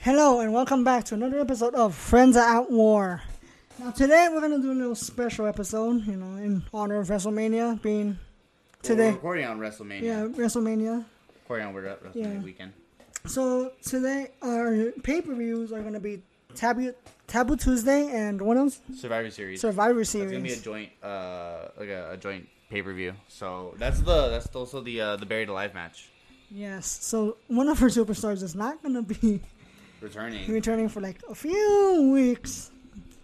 Hello and welcome back to another episode of Friends Are at War. Now today we're gonna do a little special episode, you know, in honor of WrestleMania being We're today. recording on WrestleMania. Yeah, WrestleMania. Recording on WrestleMania Yeah. weekend. So today our pay-per-views are gonna be Taboo Taboo Tuesday and what else? Survivor Series. Survivor Series. It's gonna be a joint, uh, like a, a joint pay per view. So that's the that's also the uh, the buried alive match Yes. So one of our superstars is not gonna be returning. returning for like a few weeks.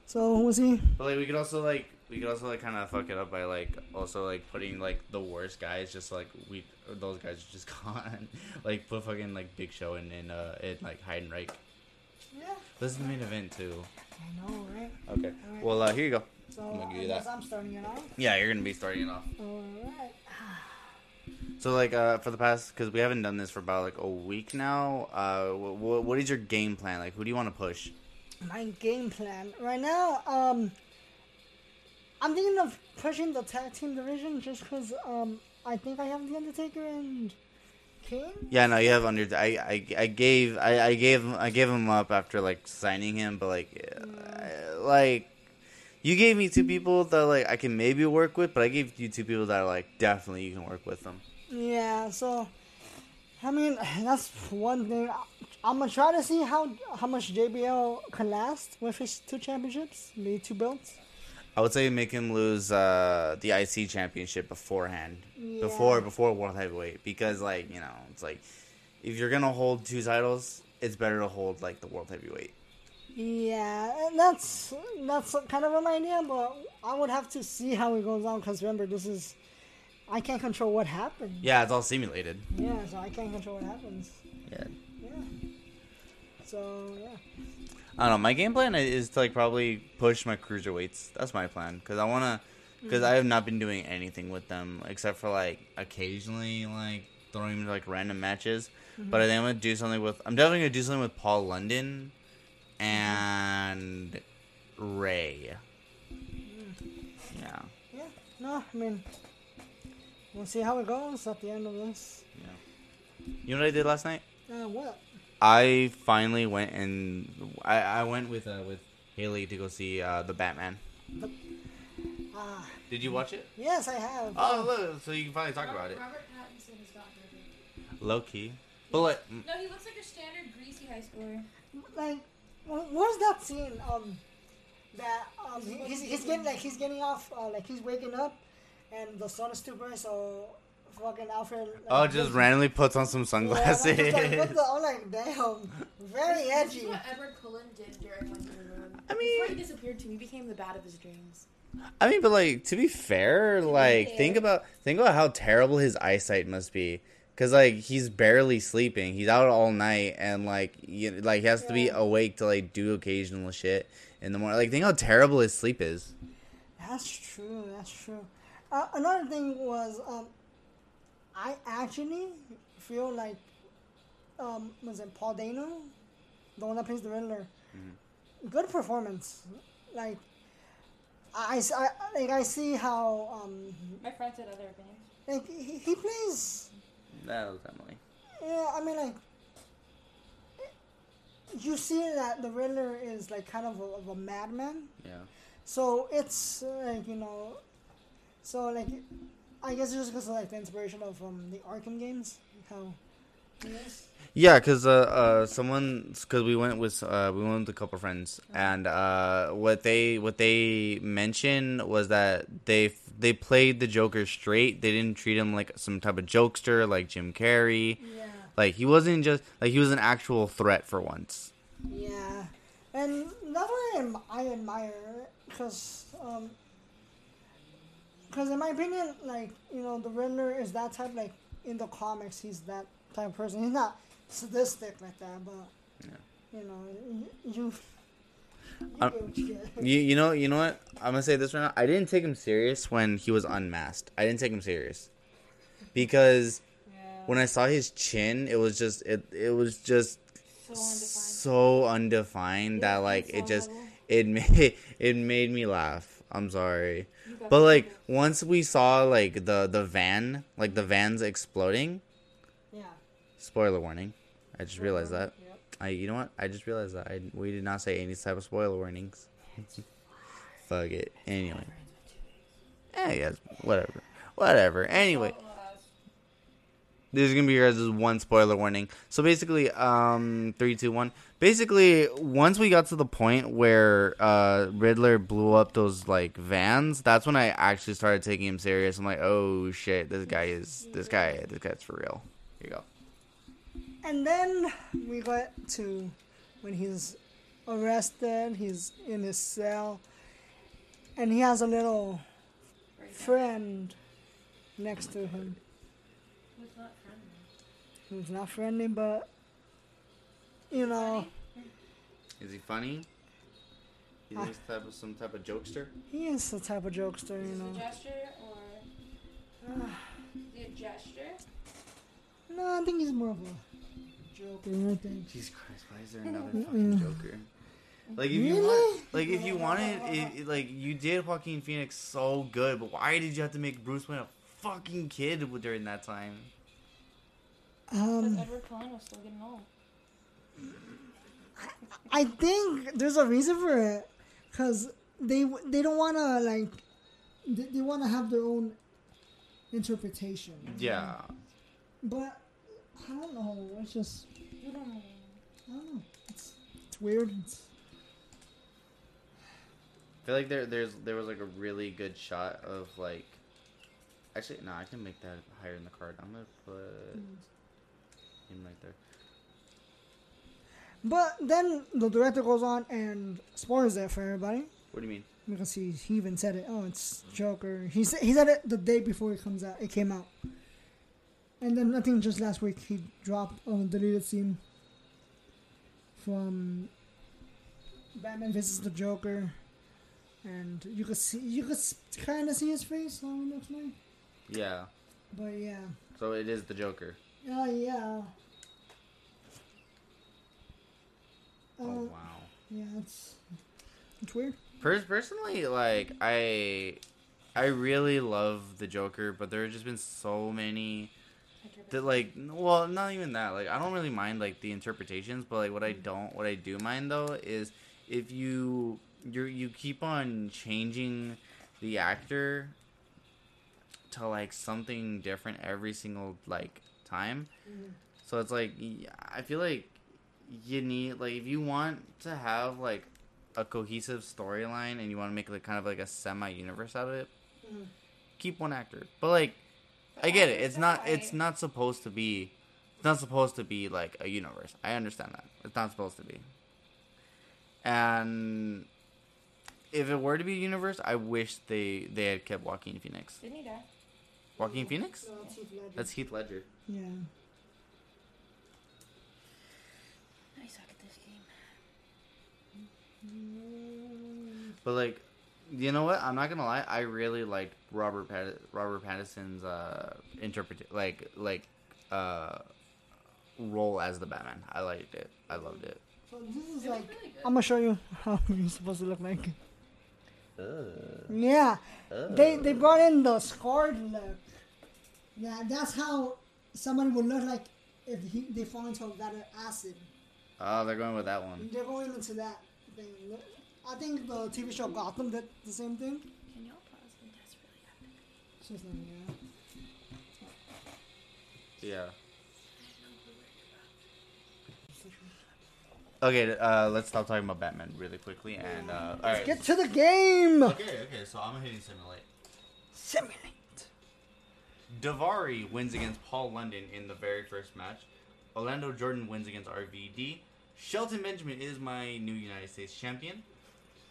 So we'll see. But like we could also like we could also like kind of fuck it up by like also like putting like the worst guys just like we those guys are just gone. like put fucking like Big Show in in uh in like Heidenreich. Yeah. This is the main event too. I know, right? Okay. Well, uh, here you go. So I'm gonna give you that. I'm starting it off. Yeah, you're gonna be starting it off. Alright. So like uh, for the past, because we haven't done this for about like a week now. Uh, what, what is your game plan? Like, who do you want to push? My game plan right now, um, I'm thinking of pushing the tag team division just because um, I think I have the Undertaker and Kane. Yeah, no, you have under. I, I, I gave I, I gave I gave him up after like signing him, but like uh, like you gave me two people that like I can maybe work with, but I gave you two people that are like definitely you can work with them. Yeah, so I mean that's one thing. I'm gonna try to see how how much JBL can last with his two championships, the two belts. I would say make him lose uh, the IC championship beforehand, before before world heavyweight, because like you know it's like if you're gonna hold two titles, it's better to hold like the world heavyweight. Yeah, and that's that's kind of an idea, but I would have to see how it goes on because remember this is I can't control what happens. Yeah, it's all simulated. Yeah, so I can't control what happens. Yeah. Yeah. So yeah. I don't know. My game plan is to like probably push my cruiserweights. That's my plan because I wanna because I mm. have not been doing anything with them except for like occasionally like throwing them into like random matches. Mm-hmm. But I think I'm gonna do something with. I'm definitely gonna do something with Paul London and Rey. Mm. Yeah. Yeah. No, I mean we'll see how it goes at the end of this. Yeah. You know what I did last night? Uh, what? I finally went and I, I went with uh, with Haley to go see uh, the Batman. Ah, Did you watch it? yes, I have. Oh, look! So you can finally talk about it. Robert Pattinson has gotten rid Low key, but like, No, he looks like a standard greasy high schooler. like what was that scene um that um he, he's, he's getting like he's getting off uh, like he's waking up and the sun is too bright so fucking Alfred like, oh, just looks- randomly puts on some Yeah, sunglasses. I'm just like, the, I'm like damn very This edgy is what Edward Cullen did during Winter in the Room. I Before mean- he disappeared too, he became the bat of his dreams. I mean, but like to be fair, like think about think about how terrible his eyesight must be. Cause like he's barely sleeping, he's out all night, and like you, like he has to be awake to like do occasional shit in the morning. Like think how terrible his sleep is. that's true that's true uh, another thing was um I actually feel like um was it Paul Dano the one that plays the Riddler good performance like I, I, I- like I see how um My friend said other opinions. like he, he plays That was Emily. yeah I mean like you see that the Riddler is like kind of a, of a madman Yeah. so it's like you know so like I guess it's just because of like the inspiration of um the Arkham games how yes Yeah, cause uh, uh, someone, cause we went with uh, we went with a couple friends, and uh, what they what they mentioned was that they they played the Joker straight. They didn't treat him like some type of jokester, like Jim Carrey. yeah Like he wasn't just like he was an actual threat for once. Yeah, and that's why I, am- I admire because, um, because in my opinion, like you know, the Riddler is that type. Like in the comics, he's that type of person. He's not sadistic like that, but you know, you you, you get what you get. You you know you know what I'm gonna say this right now. I didn't take him serious when he was unmasked. I didn't take him serious because Yeah. when I saw his chin, it was just it it was just So undefined. so undefined that like it just level. it made it made me laugh. I'm sorry. But like once we saw like the the van, like the van's exploding. Yeah. Spoiler warning. I just realized that. Yep. I you know what? I just realized that. I we did not say any type of spoiler warnings. Fuck it. Anyway. Eh, yes, whatever. Whatever. Anyway, there's gonna be your guys' one spoiler warning. So basically, um, three, two, one. Basically, once we got to the point where uh Riddler blew up those like vans, that's when I actually started taking him serious. I'm like, oh shit, this guy is this guy, this guy's for real. Here you go. And then we got to when he's arrested, he's in his cell, and he has a little friend next to him? Who's not friendly, but you know, Is he funny? He's this type of some type of jokester. he is the type of jokester, Is you it a know. gesture or is it a gesture? No, I think he's more of a joker. I think. Jesus Christ, why is there mm-hmm. another fucking mm-hmm. Joker? Like if you Really? want, like if you wanted, it, it- like you did Joaquin Phoenix so good, but why did you have to make Bruce Wayne a fucking kid during that time? Because Um, Edward Cullen was still getting old. I think there's a reason for it, cause they they don't wanna like they, they wanna have their own interpretation. Yeah, But I don't know. It's just You don't know. I don't know. It's it's weird. It's, I feel like there there's there was like a really good shot of like. Actually, no, I can make that higher in the card. I'm gonna put him right there. but then the director goes on and spoils it for everybody What do you mean? because he he even said it. Oh, it's Joker. He said he said it the day before it comes out. It came out. And then I think just last week he dropped a deleted scene from Batman visits the Joker, and you could see you could kind of see his face looks like. Yeah, But yeah, so it is the Joker. Oh yeah. Oh Uh, wow. Yeah, it's it's weird. Pers- personally, like I, I really love the Joker, but there have just been so many that like, well, not even that. Like, I don't really mind like the interpretations, but like what I don't, what I do mind though is if you you you keep on changing the actor to like something different every single like time. So it's like I feel like you need like if you want to have like a cohesive storyline and you want to make like kind of like a semi universe out of it, Mhm. keep one actor. But like I get it. It's not it's not supposed to be it's not supposed to be like a universe. I understand that. It's not supposed to be. And if it were to be a universe, I wish they they had kept Joaquin Phoenix. Didn't he die? Joaquin Phoenix? Uh, Heath Ledger. That's Heath Ledger. yeah. I suck at this game. But like, you know what? I'm not gonna lie. I really liked Robert Pat- Robert Pattinson's uh interpret like like uh role as the Batman. I liked it. I loved it. So this is It like really. I'm gonna show you how he's supposed to look like. Yeah, they they brought in the scarred look. Yeah, that's how someone would look like if he, they fall into that acid. Oh, they're going with that one. They're going into that thing. I think the TV show Gotham did the same thing. Can y'all pause me? That's really epic. So it's like, yeah. Yeah. Okay, uh, let's stop talking about Batman really quickly and uh, all right. Get to the game. Okay, okay. So I'm hitting simulate. Simulate. Daivari wins against Paul London in the very first match. Orlando Jordan wins against RVD. Shelton Benjamin is my new United States champion.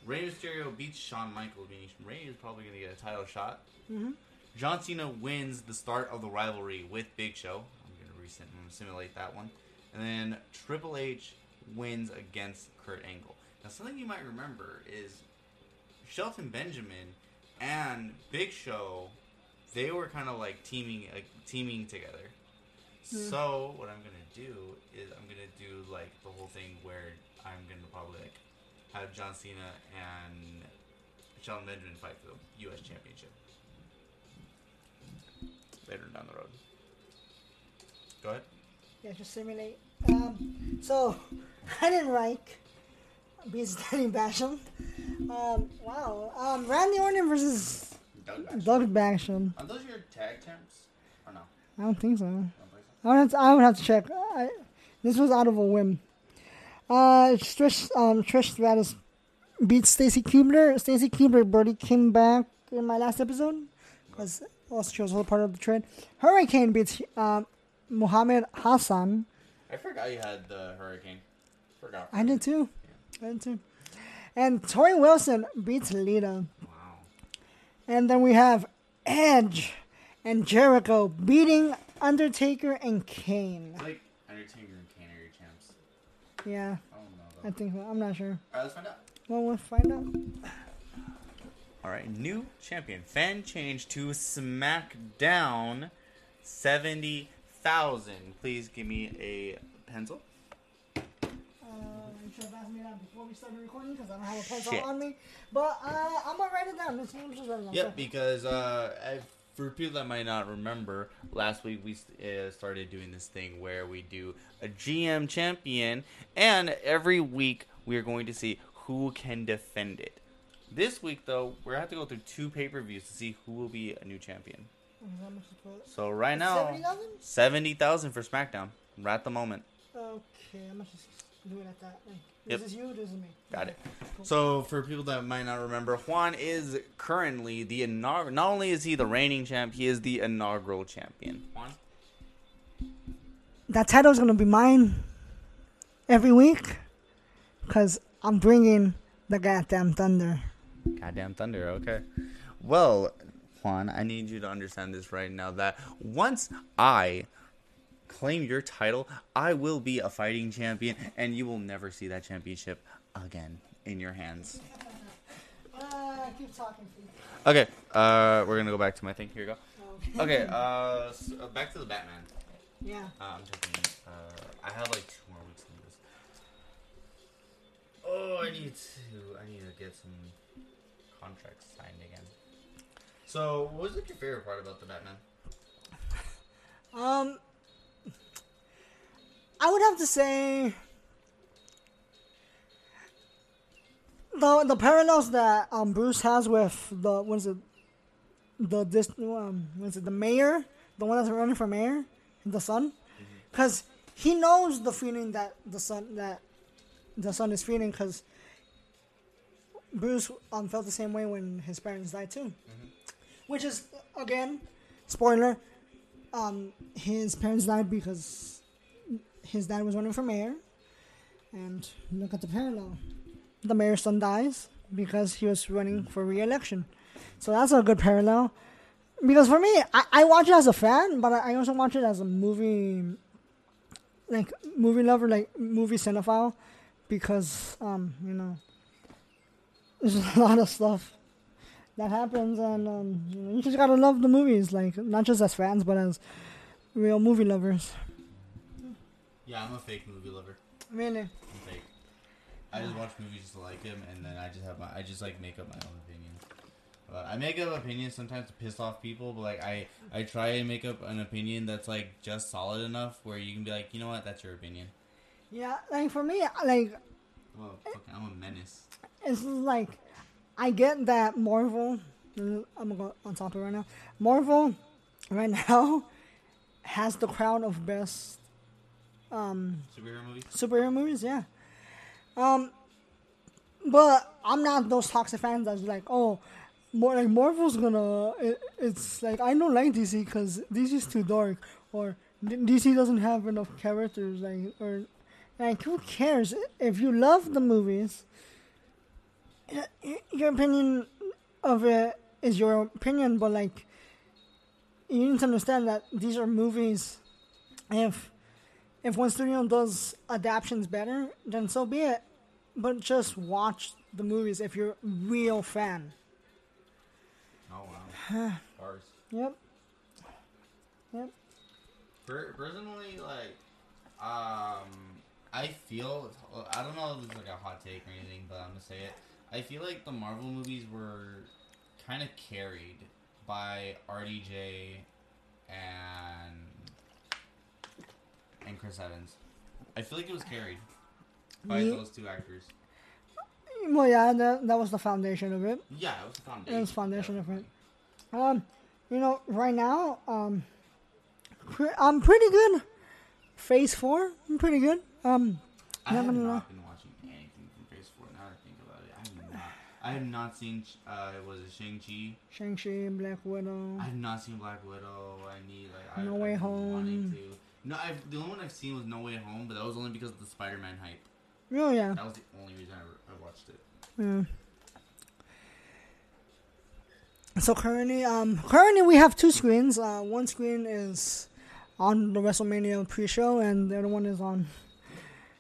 Rey Mysterio beats Shawn Michaels, meaning Rey is probably going to get a title shot. Mhm. John Cena wins the start of the rivalry with Big Show. I'm going to recent, I'm gonna simulate that one. And then Triple H wins against Kurt Angle. Now, something you might remember is Shelton Benjamin and Big Show, they were kind of like teaming, like teaming together. Yeah. So what I'm gonna do is I'm gonna do like the whole thing where I'm gonna probably like have John Cena and Shelton Benjamin fight for the U.S. Championship later down the road. Go ahead. Yeah, just simulate. Um, so, I didn't like Beats Danny Basham. Um, wow. Um, Randy Orton versus Doug Basham. Doug Basham. Are those your tag champs or no? I don't think so. I don't think so. I would have to, I would have to check. I, this was out of a whim. Uh, Trish, um, Trish Stratus beat Stacy Keibler. Stacy Keibler Birdie came back in my last episode because also she was whole part of the trade. Hurricane beats um, Muhammad Hassan. I forgot you had the hurricane. Forgot. I did too. I did too. And Torrie Wilson beats Lita. And then we have Edge and Jericho beating Undertaker and Kane. Like Undertaker and Kane are your champs. Yeah, I don't know I think so. I'm not sure. Alright, let's find out. Well, we'll find out. All right, new champion. Fan change to SmackDown, seventy thousand. Please give me a pencil. Have asked me that before we started recording because I don't have a pencil Shit. on me. But uh, I'm gonna write it down. Let's, let's it down. Yep, because uh, I, for people that might not remember, last week we uh, started doing this thing where we do a GM champion, and every week we are going to see who can defend it. This week, though, we're gonna have to go through two pay per views to see who will be a new champion. Okay, how much is it? So right now, 70,000? seventy thousand for SmackDown. Right at the moment. Okay, I'm gonna just do it at that. Like, Yep. This is you, this is me. Got it. Cool. So for people that might not remember, Juan is currently the inaugural. Not only is he the reigning champ, he is the inaugural champion. Juan. that title's gonna be mine every week because I'm bringing the goddamn thunder. Goddamn thunder. Okay. Well, Juan, I need you to understand this right now. That once I claim your title, I will be a fighting champion, and you will never see that championship again in your hands. Uh, keep talking, please. Okay. Uh, we're gonna go back to my thing. Here you go. Okay. Uh, s- uh back to the Batman. Yeah. Uh, I'm checking. Uh, I have like two more weeks in this. Oh, I need to. I need to get some contracts signed again. So, what was like your favorite part about the Batman? Um, I would have to say the the parallels that um Bruce has with the what is it the this um what is it the mayor the one that's running for mayor the son? Because he knows the feeling that the son that the son is feeling because Bruce um felt the same way when his parents died too, which is again spoiler um, his parents died because his dad was running for mayor. And look at the parallel. The mayor's son dies because he was running for re-election. So that's a good parallel. Because for me, I, I watch it as a fan, but I also watch it as a movie, like movie lover, like movie cinephile, because um you know, there's a lot of stuff that happens, and um, you, you just gotta love the movies, like not just as fans, but as real movie lovers. Yeah, I'm a fake movie lover. Really? I'm fake. I just watch movies just to like them, and then I just have my. I just like make up my own opinions. But I make up opinions sometimes to piss off people, but like I, I try and make up an opinion that's like just solid enough where you can be like, you know what, that's your opinion. Yeah, like for me, like Well, fucking, I'm a menace. it's like I get that Marvel. I'm gonna go on top of it right now. Marvel, right now, has the crown of best um, Superhero movies. superhero movies. Yeah. Um, but I'm not those toxic fans that's like, oh, more like Marvel's gonna. It, it's like I don't like DC because DC's too dark, or DC doesn't have enough characters. Like, or like, who cares if you love the movies? Your opinion of it is your opinion, but like, you need to understand that these are movies. If if one studio does adaptations better, then so be it. But just watch the movies if you're a real fan. Oh wow. Cars. Yep. Yep. Per- personally, like, um, I feel I don't know if it's like a hot take or anything, but I'm gonna say it. I feel like the Marvel movies were kind of carried by RDJ and and Chris Evans. I feel like it was carried by Ye- those two actors. Well, yeah, that, that was the foundation of it. Yeah, it was the foundation. It was foundation of it. Um, you know, right now, um, pre- I'm pretty good. Phase four, I'm pretty good. Um, I have Never know. not been watching anything from Phase Four. Now that I think about it, I have not. I have not seen. Uh, was it Shang Chi? Shang-Chi, Black Widow. I have not seen Black Widow. I need like I, No Way Home. wanting to. No, I've, the only one I've seen was No Way Home, but that was only because of the Spider-Man hype. Oh yeah, That was the only reason I, I watched it. yeah. So currently, um, currently we have two screens. Uh, one screen is on the WrestleMania pre-show, and the other one is on.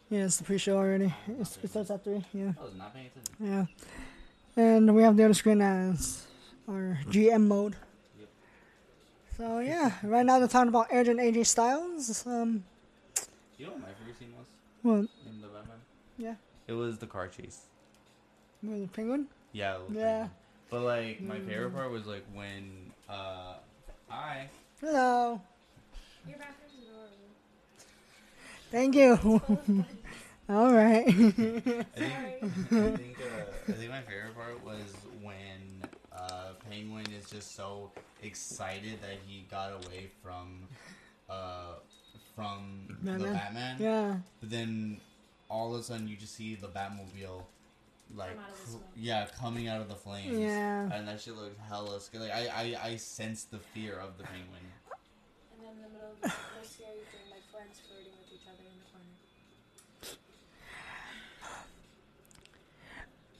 Yeah, it's the pre-show already. It's, it starts at three. Yeah. I was not paying attention. Yeah. And we have the other screen as our GM mode. Yep. So yeah, right now they're talking about Edge and AJ Styles. Um, You know what my favorite scene was well, in the Batman? yeah, It was the car chase. with the penguin. Yeah. it Yeah. pretty- But like my Mm. favorite part was like when uh, I Hello. Your bathroom's adorable. Thank you. Full of All right. I think, Sorry. I think, uh, I think my favorite part was when uh, Penguin is just so excited that he got away from uh, from the Batman? Batman. yeah. But then all of a sudden you just see the Batmobile like Come out of the cr- yeah coming out of the flames. Yeah. And that shit looked hella scary. Like I, I I sensed the fear of the Penguin. And then in the middle of the most scary thing, my friends flirting with each other in the corner.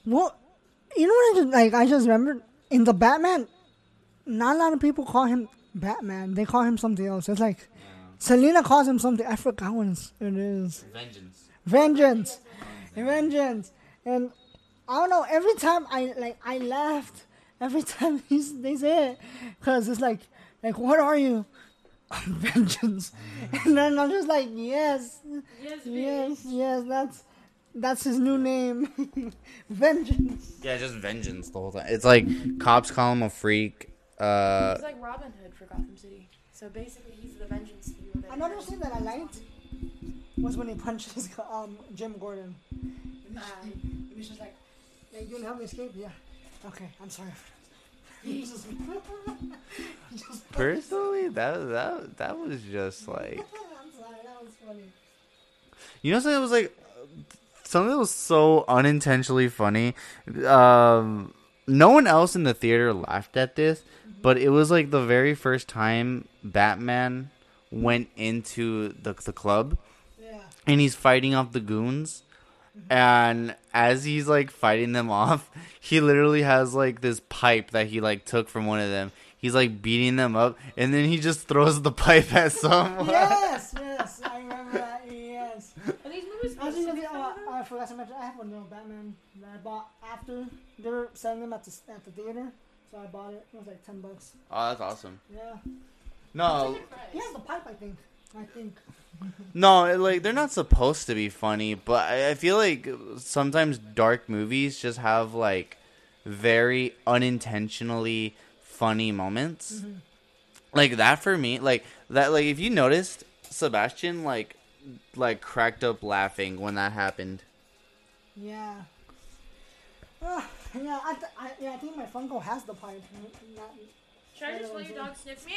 Well, you know what I just like? I just remembered in the Batman. Not a lot of people call him Batman. They call him something else. It's like Yeah. Selina calls him something. I forgot what it's- it is. Vengeance. Vengeance. Vengeance. And I don't know. Every time I like, I laughed. Every time he's, they say it, because it's like, like, what are you? Vengeance. And then I'm just like, yes, Yes, yes, yes. That's that's his new name. Vengeance. Yeah, just vengeance the whole time. It's like cops call him a freak. Uh, He's like Robin Hood for Gotham City. So basically, he's the vengeance hero. that- Another scene that I liked was when he punches um, Jim Gordon. Ah. He was just like, "Hey, you gonna help me escape?" Yeah. Okay, I'm sorry. Just, just personally, that that that was just like I'm sorry, that was funny. you know something that was like something that was so unintentionally funny. Um, no one else in the theater laughed at this, but it was like the very first time Batman went into the the club Yeah. and he's fighting off the goons. And as he's like fighting them off, he literally has like this pipe that he like took from one of them. He's like beating them up, and then he just throws the pipe at someone yes, I remember that. Yes. Are these movies Actually, good? uh, I forgot to mention. I have a little Batman that I bought after they were selling them at the at the theater, so I bought it. It was like ten bucks. Oh, that's awesome. Yeah. No, He has the pipe, I think. I think. no, it, like they're not supposed to be funny, but I, I feel like sometimes dark movies just have like very unintentionally funny moments. Mm-hmm. Like that for me, like that, like if you noticed, Sebastian like like cracked up laughing when that happened. Yeah. Uh, yeah, I, th- I, yeah, I think my Funko has the pipe. Not, Should I just let your dog sniff me?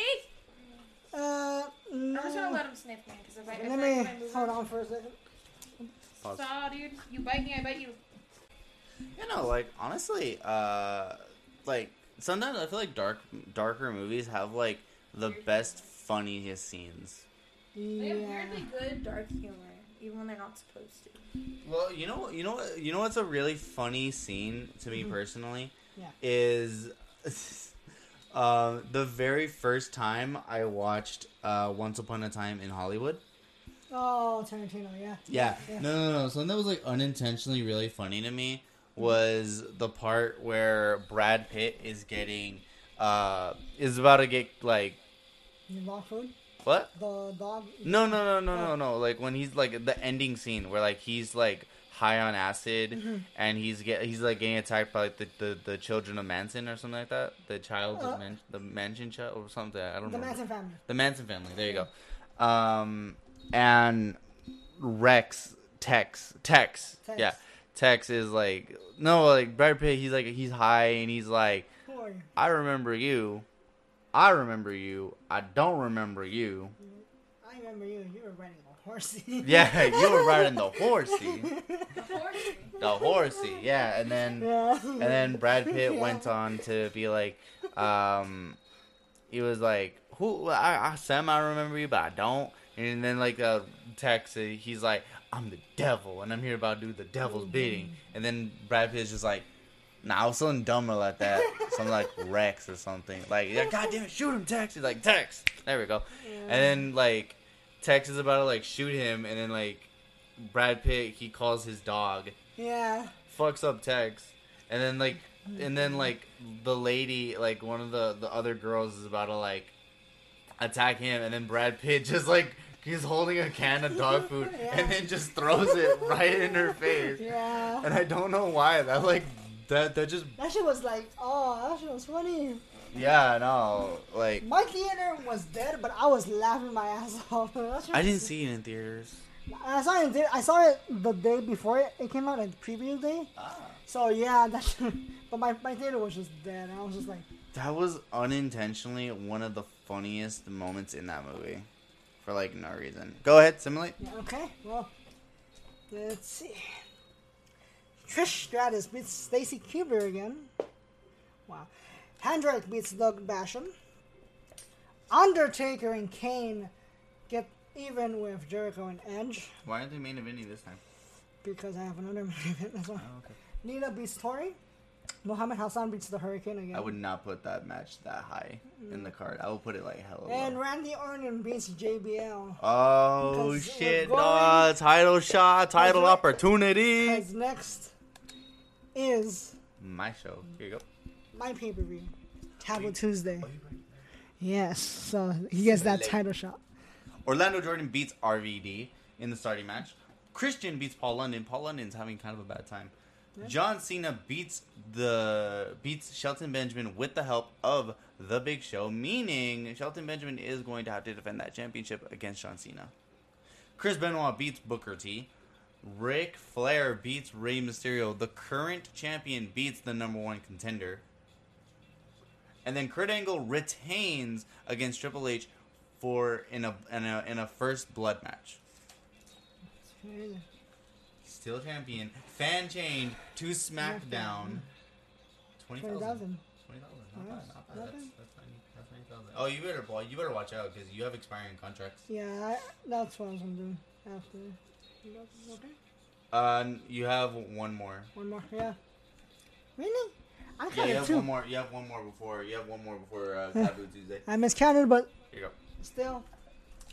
uh, I'm just gonna let him sniff me because if I, if Let I, me I hold on- on for a second. Pause. Saw, dude. You bite me, I bite you. You know, like honestly, uh, like sometimes I feel like dark darker movies have like the best funniest scenes. They have weirdly good dark humor, even when they're not supposed to. Well, you know, you know, what- you know what's a really funny scene to me personally Yeah. is uh, the very first time I watched uh, Once Upon a Time in Hollywood. Oh, Tarantino, yeah. Yeah. Yeah. No, no, no. Something that was like unintentionally really funny to me was the part where Brad Pitt is getting uh is about to get like You bought food? What? The dog. No, no, no, no, no, no. Like when he's like the ending scene where like he's like high on acid Mm-hmm. and he's get he's like getting attacked by like the, the, the children of Manson or something like that. The child Uh, of Man- the Mansion child or something. I don't know. The know. Manson family. The Manson family. There you go. Um, and Rex Tex Tex, Tex. yeah, Tex is like no like Brad Pitt. He's like he's high and he's like Who are you? I remember you, I remember you, I don't remember you. I remember you. You were riding a horsey. Yeah, you were riding the horsey, The horsey. the horsey. Yeah, and then yeah. and then Brad Pitt Yeah. went on to be like, um, he was like, "Who? I, I Sam, I remember you, but I don't." And then like uh, Tex, uh, he's like, "I'm the devil, and I'm here about to do the devil's bidding." And then Brad Pitt's just like, "Nah, I was something dumber like that, something like Rex or something." Like, yeah, God damn it, shoot him, Tex. He's like, "Tex." There we go. And then like Tex is about to like shoot him, and then like Brad Pitt he calls his dog Yeah. fucks up Tex, and then like, and then like the lady, like one of the the other girls is about to like attack him, and then Brad Pitt just like he's holding a can of dog food, Yeah. and then just throws it right in her face, Yeah. and I don't know why that like that that just That shit was like, oh, that shit was funny. yeah no like My theater was dead, but I was laughing my ass off. I didn't see it in theaters. I saw it. in thea- I saw it the day before it, it came out, like preview day. Ah. So yeah, that. Shit, but my my theater was just dead. I was just like, That was unintentionally one of the funniest moments in that movie, for like no reason. Go ahead, simulate. yeah, okay, well, let's see. Trish Stratus beats Stacy Keibler again. Wow. Hendrick beats Doug Basham. Undertaker and Kane get even with Jericho and Edge Why aren't they main eventing this time? because I have another main event. That's why. Oh, okay. Nina beats Torrie. Muhammad Hassan beats the Hurricane again. I would not put that match that high in the card. I would put it like hella And low. Randy Orton beats JBL. Oh shit! going- dog. title shot, title opportunity. Because next is My show. Here you go. my pay per view, Taboo Tuesday. Oh, yes, so he gets that title shot. Orlando Jordan beats RVD in the starting match. Christian beats Paul London. Paul London's having kind of a bad time. John Cena beats the beats Shelton Benjamin with the help of the Big Show, meaning Shelton Benjamin is going to have to defend that championship against John Cena. Chris Benoit beats Booker T. Ric Flair beats Rey Mysterio. The current champion beats the number one contender. And then Kurt Angle retains against Triple H for in a in a in a first blood match. Still champion. Fan chain to SmackDown. Twenty thousand. thousand. Twenty thousand. Not bad. Not bad. That's, that's ninety. That's ninety thousand. Oh, you better boy. You better watch out because you have expiring contracts. Yeah, I, that's what I was gonna do after. You okay? Uh, you have one more. One more, yeah. Really? I Yeah, you have two. one more. You have one more before. You have one more before uh, Taboo Tuesday. I miscounted, but Here you go. still,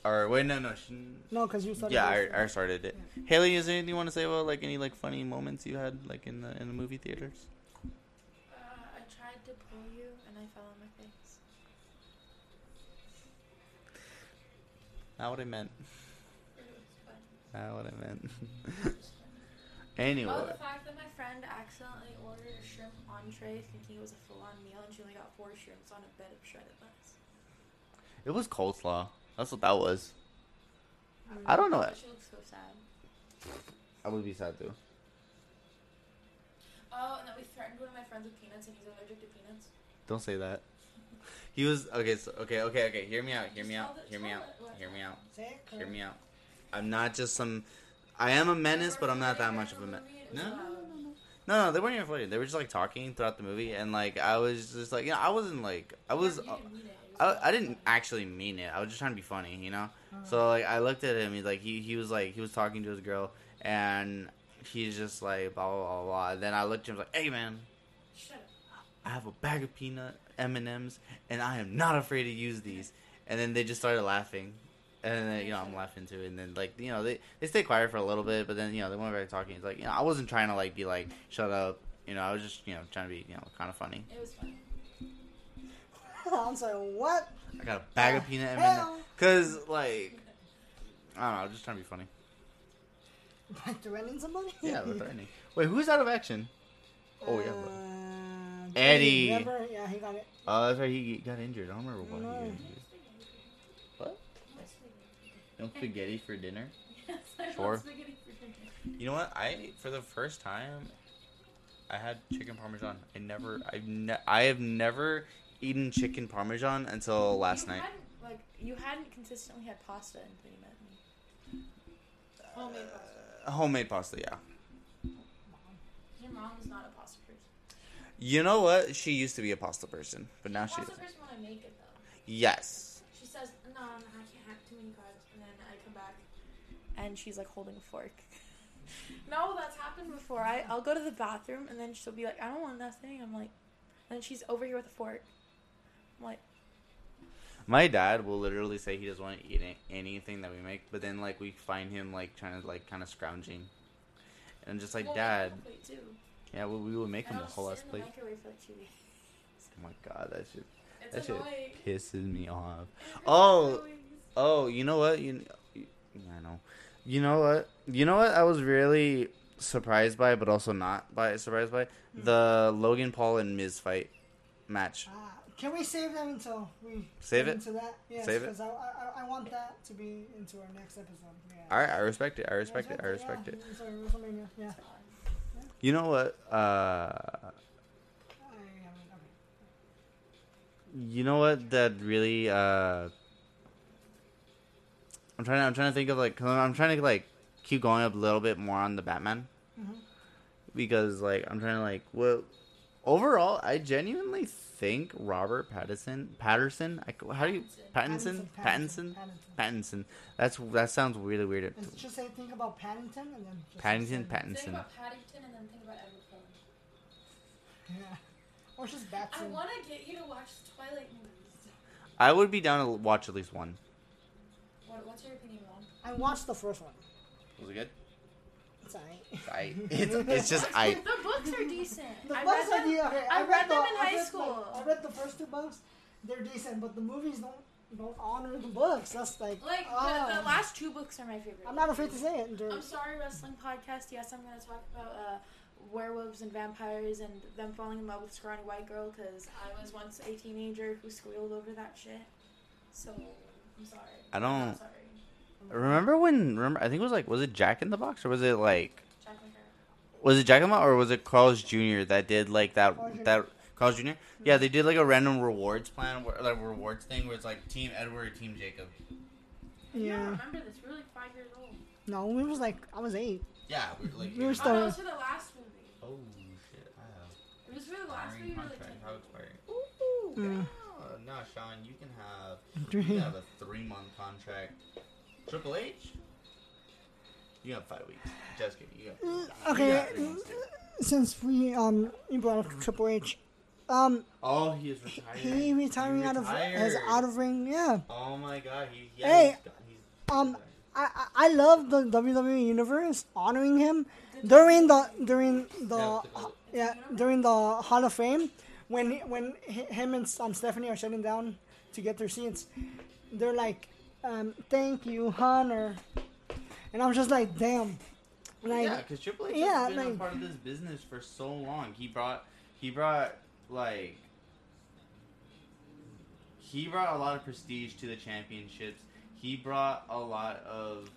All right. wait, no, no. Sh- no, because you started. yeah. I, I started it. Haley, is there anything you want to say about like any like funny moments you had like in the in the movie theaters? Uh, I tried to pull you and I fell on my face. Not what I meant. It was. Not what I meant. It was fun. anyway. Oh, the fact that my friend accidentally ordered a shrimp entree thinking it was a full-on meal and she only got four shrimps on a bed of shredded lettuce. It was coleslaw. That's what that was. Mm-hmm. I don't know it. She looks so sad. I would be sad too. Oh, and then we threatened one of my friends with peanuts and he's allergic to peanuts. Don't say that. He was okay. So, okay, okay, okay. Hear me out. Hear me out. Hear me out. Hear me out. Hear me out. I'm not just some. I am a menace, but I'm not that much of a menace. No, no, no, no, no, no. They weren't even flirting. They were just like talking throughout the movie, and like I was just like, you know, I wasn't like, I was. You didn't mean it. It was I, I didn't actually mean it. I was just trying to be funny, you know. So uh-huh. like I looked at him. He's like he he was like he was talking to his girl, and he's just like blah blah blah blah. And then I looked at him like, hey man, I have a bag of peanut M and M's, and I am not afraid to use these. And then they just started laughing, and then you know I'm laughing too. And then like you know they they stayed quiet for a little bit, but then you know they went back to talking. It's like you know I wasn't trying to like be like shut up. You know I was just you know trying to be you know kind of funny. It was funny. I'm sorry, what? I got a bag of peanut M Hell. and Cause like, I don't know. I'm just trying to be funny. By threatening somebody? Yeah, we're threatening. Wait, who's out of action? Oh yeah. bro. Uh, Eddie. Remember? Yeah, he got it. Oh, that's right. He got injured. I don't remember what No. he got injured. What? No spaghetti for dinner? Yes, I Sure. want spaghetti for dinner. You know what? I for the first time, I had chicken parmesan. I never, I've ne- I have never eaten chicken parmesan until last you night. Hadn't, like you hadn't consistently had pasta until you met me. Homemade pasta. Uh, homemade pasta, yeah. Your mom is not a pasta person. You know what? She used to be a pasta person, but now she pasta doesn't. person when I make it though. Yes. She says, "No, no, I can't have too many carbs," and then I come back, and she's like holding a fork. no, that's happened before. I I'll go to the bathroom, and then she'll be like, "I don't want nothing." I'm like, and then she's over here with a fork. I'm like, My dad will literally say he doesn't want to eat anything that we make, but then like we find him like trying to like kind of scrounging, and just like "Well, dad, make a plate too." yeah, we, we would make And him a I'll whole ass plate. the microwave for like. Oh my god, that shit It's that shit pisses me off. It's Oh. annoying. Oh, you know what? You, you I know. You know what? You know what? I was really surprised by, but also not by surprised by the Logan Paul and Miz fight match. Ah, can we save them until we Save get it? into that? Yes, Save it? Because I, I, I want that to be into our next episode. Yeah. All right, I respect it. I respect it. I respect it. WrestleMania. Yeah. You know what? Uh, I haven't. Okay. you know what? That really. Uh, I'm trying. To, I'm trying to think of like. 'cause I'm trying to like keep going up a little bit more on the Batman. Mhm. because like I'm trying to like well overall I genuinely think Robert Pattinson Patterson I, how do you Pattinson Pattinson Pattinson that's that sounds really weird And just say think about Paddington and then just Paddington say- Think Pattinson about Paddington and then think about Edward Cullen. Yeah. Or just Batman. I want to get you to watch the Twilight movies. I would be down to watch at least one What, what's your opinion on? I watched the first one. was it good It's alright. I it's, it's just I The books are decent. The I books read are them. de- okay, I read them the- in I high read, school. Like, I read the first two books. They're decent, but the movies don't don't honor the books. That's like, Like the, the last two books are my favorite. I'm not afraid to say it. They're, I'm sorry, wrestling podcast. Yes, I'm gonna talk about uh, werewolves and vampires and them falling in love with scrawny white girl because I was once a teenager who squealed over that shit. So I'm sorry. I don't not sorry. Remember when remember I think it was like was it Jack in the Box or was it like Jack McCarran. was it Jack in the Box or was it Carl's Jr. that did like that Carl's that Carl's Jr. Yeah, they did like a random rewards plan, where, like rewards thing where it's like Team Edward, Team Jacob. Yeah. don't remember this. We're like five years old. No, it was like I was eight. Yeah, we're like. We were Oh, still- that was for the last movie. Oh shit! I have. It was for the last movie. or the contract. tenth How movie? expired? Ooh, Mm. Uh, no, Shawn, you can have you can have a three month contract. Triple H. You have five weeks. Just kidding. You got, Mm, you okay. got three months. Since we um you brought up Triple H, um Oh, he is retired. he retiring out of his out of ring. Yeah. Oh my god, he. Yeah, Hey, he's, he's, Um, I I- I love the WWE universe honoring him during the during the Yeah, yeah during the Hall of Fame when when him and um, Stephanie are sitting down to get their seats. They're like, um, "Thank you, Hunter," and I'm just like, "Damn." Like, yeah, because Triple H yeah, has been a part of this business for so long. He brought, he brought like, he brought a lot of prestige to the championships. He brought a lot of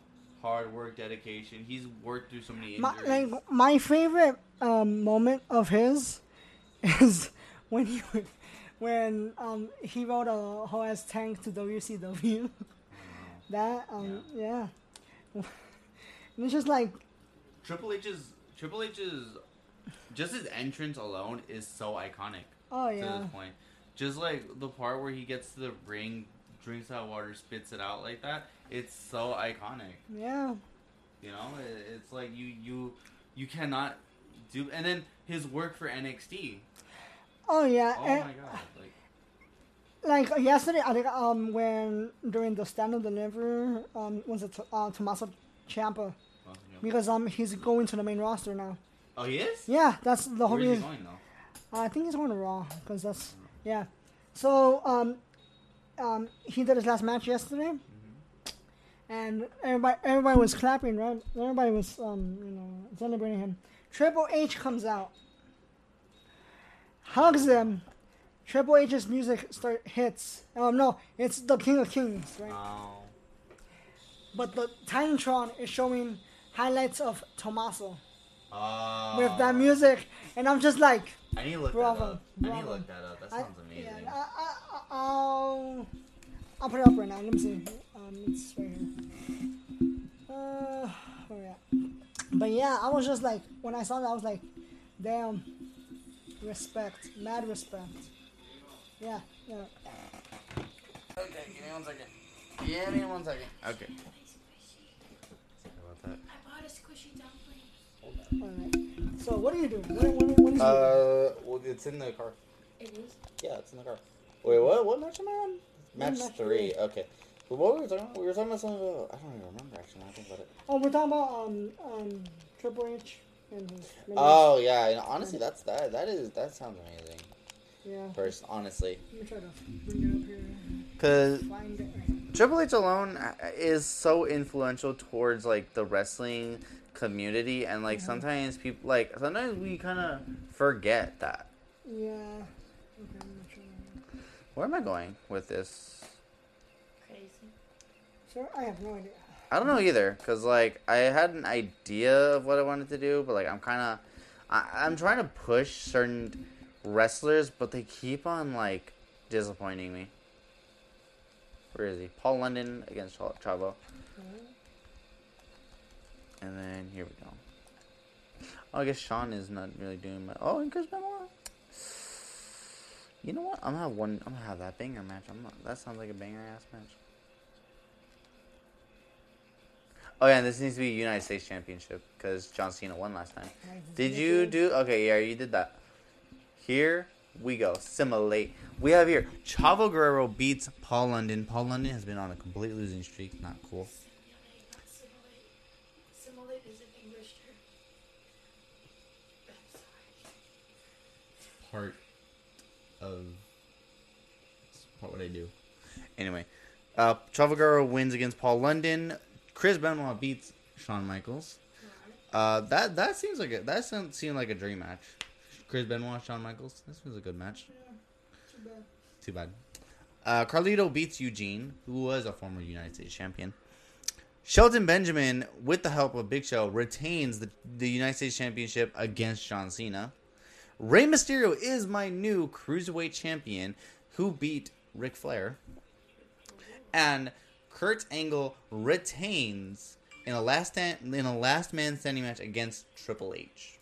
hard work, dedication. He's worked through so many my, injuries. like my favorite um, moment of his is when he when um, he wrote a whole ass tank to WCW. that um, yeah. and it's just like Triple H's Triple H's just his entrance alone is so iconic oh yeah. to this point. Just like the part where he gets to the ring, drinks that water, spits it out like that. It's so iconic. yeah You know, It- it's like you you you cannot do. And then his work for NXT. oh yeah Oh and my god! Like like yesterday I think um when during the stand and deliver um was it uh, Tommaso Ciampa you know. because um he's going to the main roster now oh, he is. yeah that's the whole Where is he reason going though? I think he's going to Raw because that's yeah. So um, um, he did his last match yesterday, and everybody everybody was clapping, right? Everybody was um, you know celebrating him. Triple H comes out, hugs him. Triple H's music start hits. Um, no, it's the King of Kings, right? Oh. But the Titantron is showing highlights of Tommaso Oh. with that music, and I'm just like, I need to look Bravo, that up. I need to look that up. That I- sounds amazing. Yeah, I, I, I, I'll, I'll put it up right now. Let me see. Um, it's right here. Uh, where we at? But yeah, I was just like, when I saw that, I was like, damn, respect, mad respect. Yeah, yeah. Okay, give me one second. Give me one second. Okay. Sorry about that. I bought a squishy dumpling. All right. So what are you doing? What, what, what is you Uh, well, it's in the car. It is. Yeah, it's in the car. Wait, what? What match am I on? Match Match three. three. Okay. Well, what were we talking about? We were talking about something. About, I don't even remember actually. Now I think about it. Oh, we're talking about um um Triple H and his. Oh yeah, and honestly, that's that. That is that sounds amazing. Yeah. First, honestly, Let me try to bring it up here. because Find it. Right. Triple H alone uh, is so influential towards like the wrestling community, and like Mhm. sometimes people like sometimes we kind of forget that. Yeah. Okay, I'm not sure. Where am I going with this? Crazy. So I have no idea. I don't know either, cause like I had an idea of what I wanted to do, but like I'm kind of, I'm trying to push certain wrestlers, but they keep on like disappointing me. Where is he? Paul London against Ch- Chavo, and then here we go. Oh, I guess Shawn is not really doing. Oh, and Chris Benoit. You know what? I'm gonna have one. I'm gonna have that banger match. I'm not. That sounds like a banger ass match. Oh yeah, this needs to be United States Championship because John Cena won last time. Did you do? Okay, yeah, you did that. Here we go. Simulate. We have here Chavo Guerrero beats Paul London. Paul London has been on a complete losing streak. Not cool. Simulate. Simulate is an English term. I'm sorry. Part of part what I do. Anyway, uh, Chavo Guerrero wins against Paul London. Chris Benoit beats Shawn Michaels. Uh, that that seems like a that sounds seemed like a dream match. Chris Benoit, Shawn Michaels. This was a good match. Too bad. Too bad. Uh, Carlito beats Eugene, who was a former United States champion. Shelton Benjamin, with the help of Big Show, retains the, the United States Championship against John Cena. Rey Mysterio is my new cruiserweight champion, who beat Ric Flair. And Kurt Angle retains in a last stand, in a last man standing match against Triple H.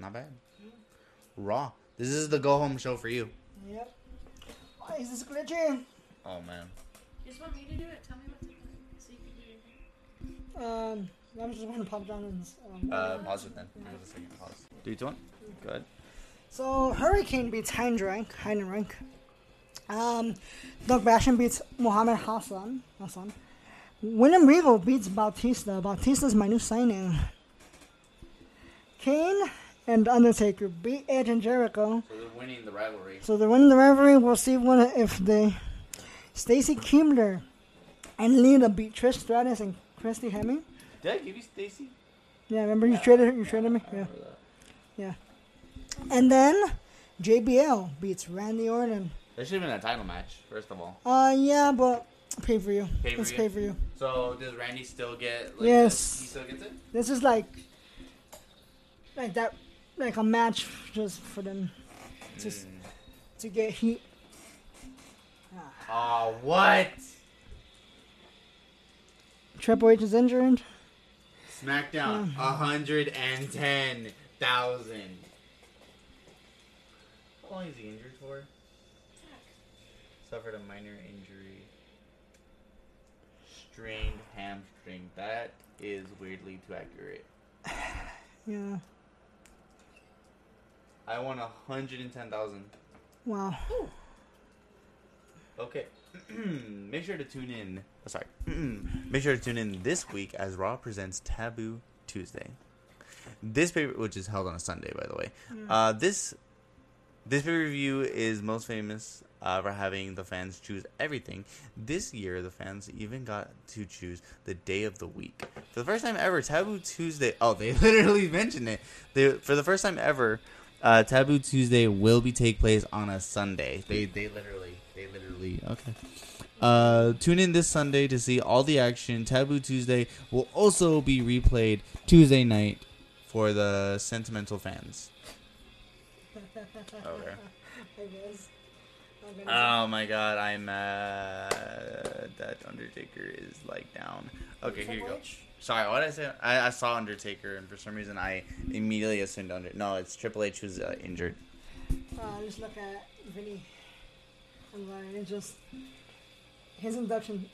Crazy. Not bad. Raw. This is the go home show for you. Yep. Why is this glitching? Oh man. You just want me to do it? Tell me what to do so you can do your thing. Um, I'm just gonna pop down and. Um, Uh, pause it then. Give us a second. Pause. Three, two, one. Good. So Hurricane beats Heinrich. Heinrich. Um, Doug Basham beats Muhammad Hassan. Hassan. William Regal beats Bautista. Bautista's my new signing. Kane and Undertaker beat Edge and Jericho. So they're winning the rivalry. So they're winning the rivalry. We'll see one if they. Stacy Keibler and Lita beat Trish Stratus and Christy Hemme. Did I give you Stacy? Yeah, remember you traded you traded me. Yeah. Yeah. And then JBL beats Randy Orton. There should have been a title match, first of all. Uh, yeah, but pay for you. Pay-per-view? It's pay for you. So does Randy still get? Like, Yes. He still gets it. This is like, like that, like a match just for them Just- to get heat. Oh, what? Triple H is injured. SmackDown, um. a hundred and ten thousand. How long is he injured for? Suffered a minor injury. Strained hamstring. That is weirdly too accurate. Yeah. I won a hundred and ten thousand. Wow. Okay. Make sure to tune in. oh, sorry. Make sure to tune in this week as Raw presents Taboo Tuesday. This paper, which is held on a Sunday, by the way. Uh, this This pay per view is most famous uh, for having the fans choose everything. This year, the fans even got to choose the day of the week. For the first time ever, Taboo Tuesday. Oh, they literally mentioned it. They, for the first time ever, uh, Taboo Tuesday will be take place on a Sunday. They they literally they literally okay. Uh, tune in this Sunday to see all the action. Taboo Tuesday will also be replayed Tuesday night for the sentimental fans. Okay. I guess. Okay. Oh my god, I'm mad that Undertaker is like down. Okay, here you go. H? Sorry, what did I say? I, I saw Undertaker, and for some reason I immediately assumed Under. No, it's Triple H who's uh, injured. Uh, just look at Vinny. And like, it's just his induction,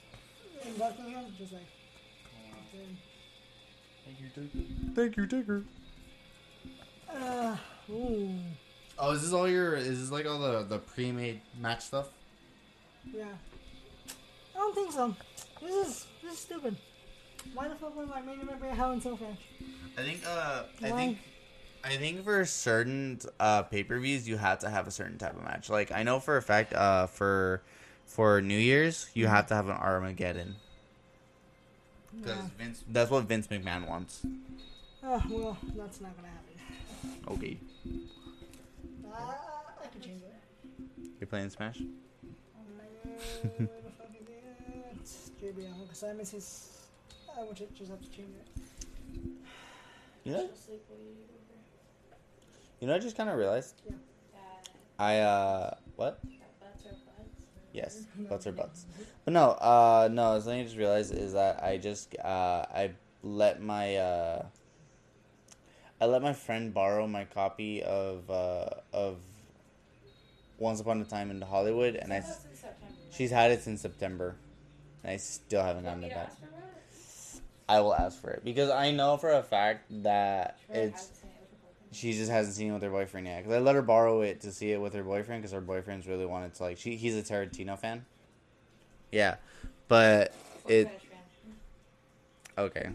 inducting him, just like. damn. Thank you, Taker. Thank you, Taker. Uh, ooh, Oh, is this all your? Is this like all the the pre-made match stuff? yeah. I don't think so. This is this is stupid. Why the fuck would my main event be a Hell in Cell? I think. Uh, I Why? think. I think for certain uh, pay per views, you have to have a certain type of match. Like I know for a fact, uh, for for New Year's, you have to have an Armageddon because Yeah. Vince. That's what Vince McMahon wants. Oh well, that's not gonna happen. Okay, Uh, I can change it. you're playing Smash. Where the fuck is it? JBL, because I miss his. I would ju- just have to change it. You know, Just like what you know. I just kind of realized. That, I uh, what? that are butts. Yes, butts are butts. But no, uh, no. Something I just realized is that I just uh, I let my uh, I let my friend borrow my copy of uh, of Once Upon a Time in Hollywood, and I So s- that's in September, right? she's had it since September, and I still haven't gotten me it to back. Ask for that? I will ask for it because I know for a fact that it's it with her boyfriend. she just hasn't seen it with her boyfriend yet. Because I let her borrow it to see it with her boyfriend because her boyfriend's really wanted to like she he's a Tarantino fan. Yeah, but it okay.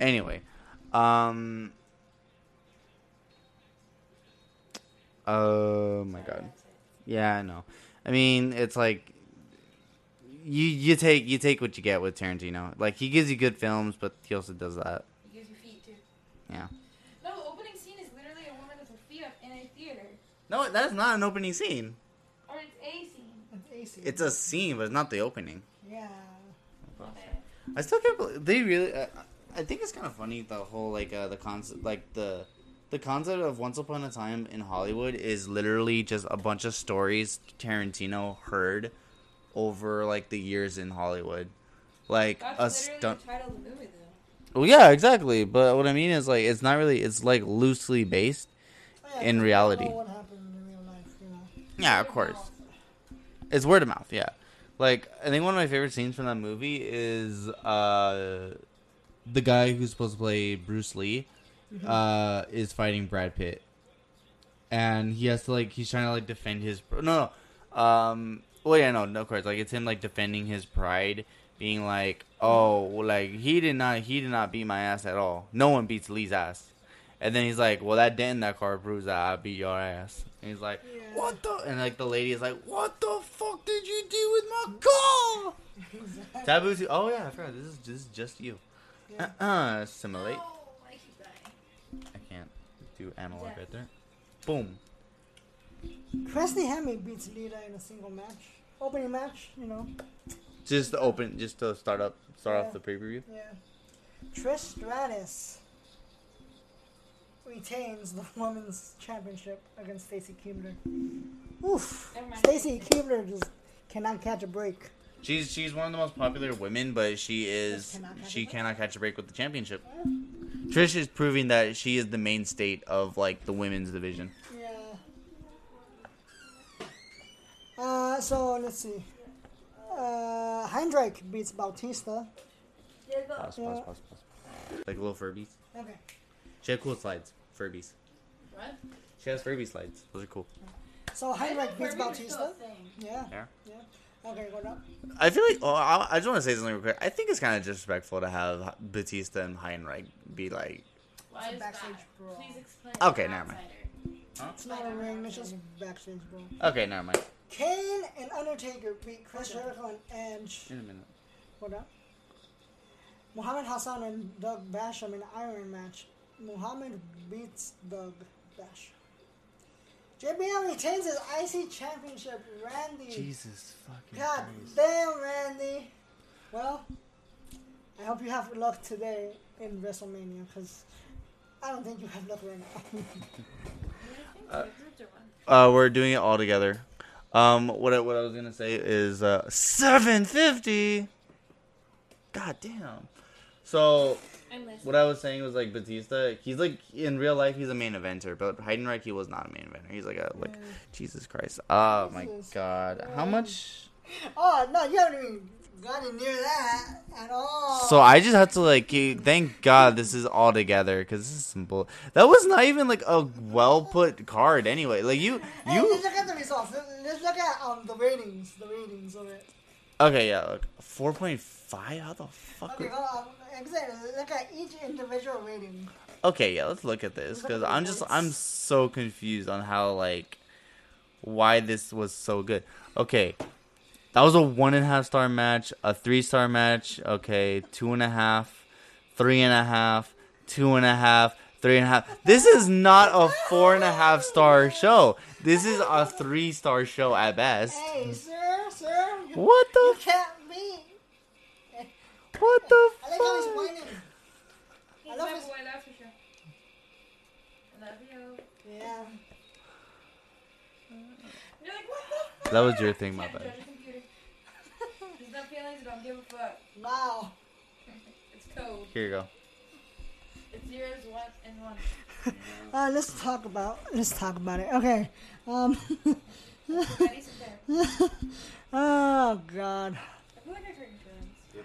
Anyway, um. Oh my god. Yeah, I know. I mean, it's like you you take you take what you get with Tarantino. Like he gives you good films, but he also does that. He gives you feet too. Yeah. No, the opening scene is literally a woman with her feet up in a theater. No, that's not an opening scene. Or it's a scene. It's AC. It's a scene, but it's not the opening. Yeah. Okay. I still can't believe they really. Uh, I think it's kind of funny the whole like uh, the concept, like the the concept of Once Upon a Time in Hollywood is literally just a bunch of stories Tarantino heard over like the years in Hollywood, like That's a stunt. the title of the movie, though. Well, yeah, exactly. But what I mean is like it's not really. It's like loosely based. Oh, yeah, In 'cause we reality. know what in real life, you know. Yeah, of course. mouth. It's word of mouth, yeah. Like I think one of my favorite scenes from that movie is uh the guy who's supposed to play Bruce Lee uh is fighting Brad Pitt. And he has to like he's trying to like defend his no no um well yeah no no of course like it's him like defending his pride being like oh like he did not he did not beat my ass at all. No one beats Lee's ass. And then he's like well that dent in that car proves that I beat your ass. And he's like Yeah. what the and like the lady is like what the fuck did you do with my car? Taboo to- oh yeah I forgot this is this is just you. Yeah. uh-uh assimilate. No, I. I can't do analog right there. Boom. Christy Hemme beats Lita in a single match. Opening match, you know. just to open just to start up start Yeah. off the pay-per-view Yeah. Trish Stratus retains the women's championship against Stacy Keibler. Oof. Stacy Keibler just cannot catch a break. She's she's one of the most popular women, but she is cannot catch she cannot catch a break with the championship. Trish is proving that she is the main state of like the women's division. Yeah. Uh, so let's see. Uh, Heinrich beats Bautista. Yeah, go. Pause, Yeah. pause, pause, pause. Like little Furbies. Okay. She had cool slides. Furbies. What? She has Furby slides. Those are cool. So I didn't Heinrich beats Furby Bautista. Yeah. Yeah. Yeah. Okay, go up. I feel like oh, I, I just want to say something real quick. I think it's kind of disrespectful to have Batista and Heinrich be like. Why is backstage that? brawl. Please explain. Okay, I'm never mind. Huh? It's not a ring. It's just backstage, bro. Okay, never mind. Kane and Undertaker beat Chris Jericho and Edge. In a minute. Hold on. Muhammad Hassan and Doug Basham in Iron match. Muhammad beats Doug Basham. JBL retains his IC championship. Randy. Jesus fucking God Christ. damn, Randy. Well, I hope you have luck today in WrestleMania because I don't think you have luck right now. Uh, Uh, we're doing it all together. Um, what I, what I was gonna say is uh, seven fifty. God damn. So what I was saying was like Batista. He's like in real life, he's a main eventer, but Heidenreich he was not a main eventer. He's like a like Jesus Christ. Oh my God. How much? oh, no, you haven't even gotten near that at all. So I just had to like thank God this is all together because this is simple. That was not even like a well put card anyway. Like you Hey, you let's look at the results. Let- Let's look at um the ratings. The ratings of it. okay yeah look four point five. How the fuck? Okay, hold on. Exactly. Look at each individual rating. Okay, yeah, let's look at this because I'm just. I'm so confused on how like why this was so good. Okay, that was a one and a half star match, a three star match. Okay, two and a half, three and a half, two and a half, three and a half. This is not a four and a half star show. This is a three star show at best. Hey, sir, sir. You, What you the? can't beat. What the I like how he's whining. He's I love his- boy, that's for sure. I love you. Yeah. You're like, what the fuck? That was your thing, my Can't bad. judge a computer. There's no feelings, don't give a fuck. Wow. It's code. Here you go. It's zeros, one, and one. Uh, let's talk about let's talk about it. Okay. Um. Ready, sit there. oh God. I feel like I hurt.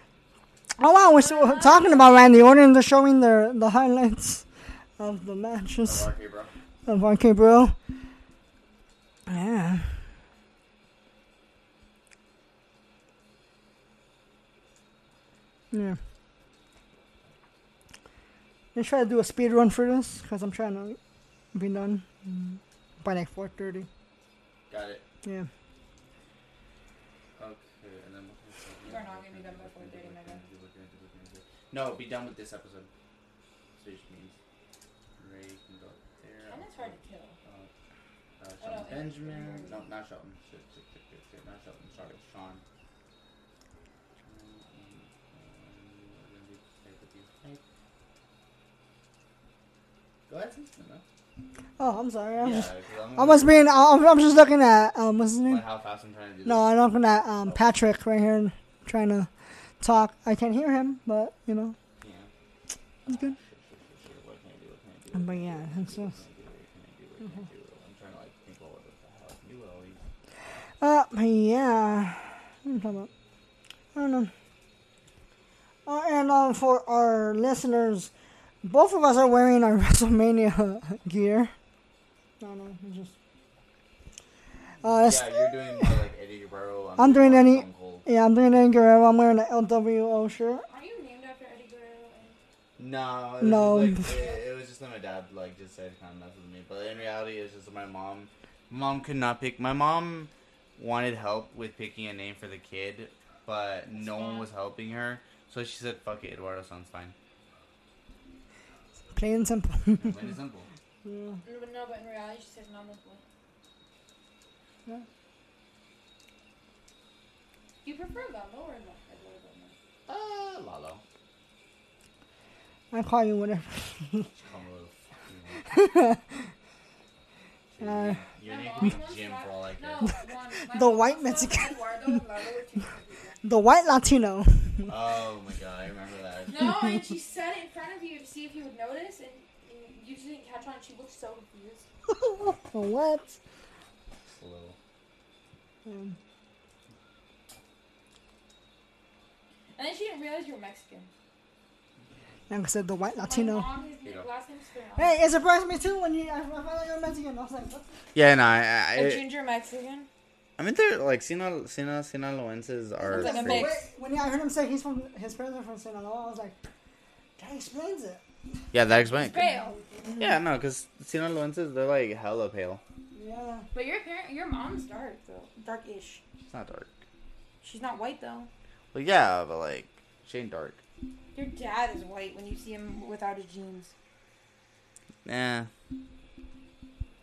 Oh wow, we're still talking about Randy Orton. They're showing the the highlights of the matches Okay, bro. of RK Bro. Yeah. Yeah. Let's try to do a speed run for this because I'm trying to be done by like 4:30. Got it. Yeah. Okay, and then You are not gonna be done by 4:30, my. No, be done with this episode. Which means Ray can go there. And it's hard to kill. Uh, uh, Oh, no, Benjamin. No, not Shelton. Shit, shit, shit, shit, shit. Not Shelton. Sorry, Sean. Go ahead, Simpson, no? Oh, I'm sorry. I'm Yeah, just 'cause I'm I gonna was being I'm, I'm just looking at um what's his name? like how fast I'm trying to do No, I'm looking at um Patrick right here trying to talk. I can't hear him, but you know. Yeah. it's good. But yeah, it's just can I do? What can I do? What can I do? I'm trying to like think about what the hell I can do with all these. uh yeah. What am I talking about? I don't know. Uh, and um, for our listeners, both of us are wearing our WrestleMania gear. I don't know. it's just. Uh, it's, Yeah, you're doing more like Eddie Guerrero. I'm doing more any- Stone yeah, I'm doing Eddie Guerrero. I'm wearing the LWO shirt. Are you named after Eddie Guerrero? No, No. Like, it, it was just that my dad like just said kind of mess with me, but in reality, it's just my mom. Mom could not pick. My mom wanted help with picking a name for the kid, but no one was helping her. So she said, "Fuck it, Eduardo sounds fine." Plain and simple. Plain and simple. yeah. No, but no, but in reality, she said normal boy. Yeah. You prefer Lalo or Lo- Eduardo? Uh, Lalo. I call you whatever. She me a little fucking- Shit, Uh, Your name could be Jim for all I care. No, The white Mexican. thought Eduardo and Lalo were two different people. The white Latino. Oh my god, I remember that. No, and she said it in front of you to see if you would notice, and you just didn't catch on. She looked so confused. what? Just a little. Um, And then she didn't realize you were Mexican. like I said, the white Latino. mom, his Here you go. last name's Ferran. Hey, it surprised me too when you I found out you were Mexican. I was like, what? Yeah, no, I, A I, ginger Mexican. I mean, they're like Sinal, Sinal, Sinaloenses are. Like a mix. When I heard him say he's from his parents are from Sinaloa, I was like, that explains it. Yeah, that explains. Pale. Mm-hmm. Yeah, no, because Sinaloenses, they're like hella pale. Yeah. But your parent, your mom's dark though, darkish. It's not dark. She's not white though. Well, yeah, but like, she ain't dark. Your dad is white when you see him without his jeans. Nah.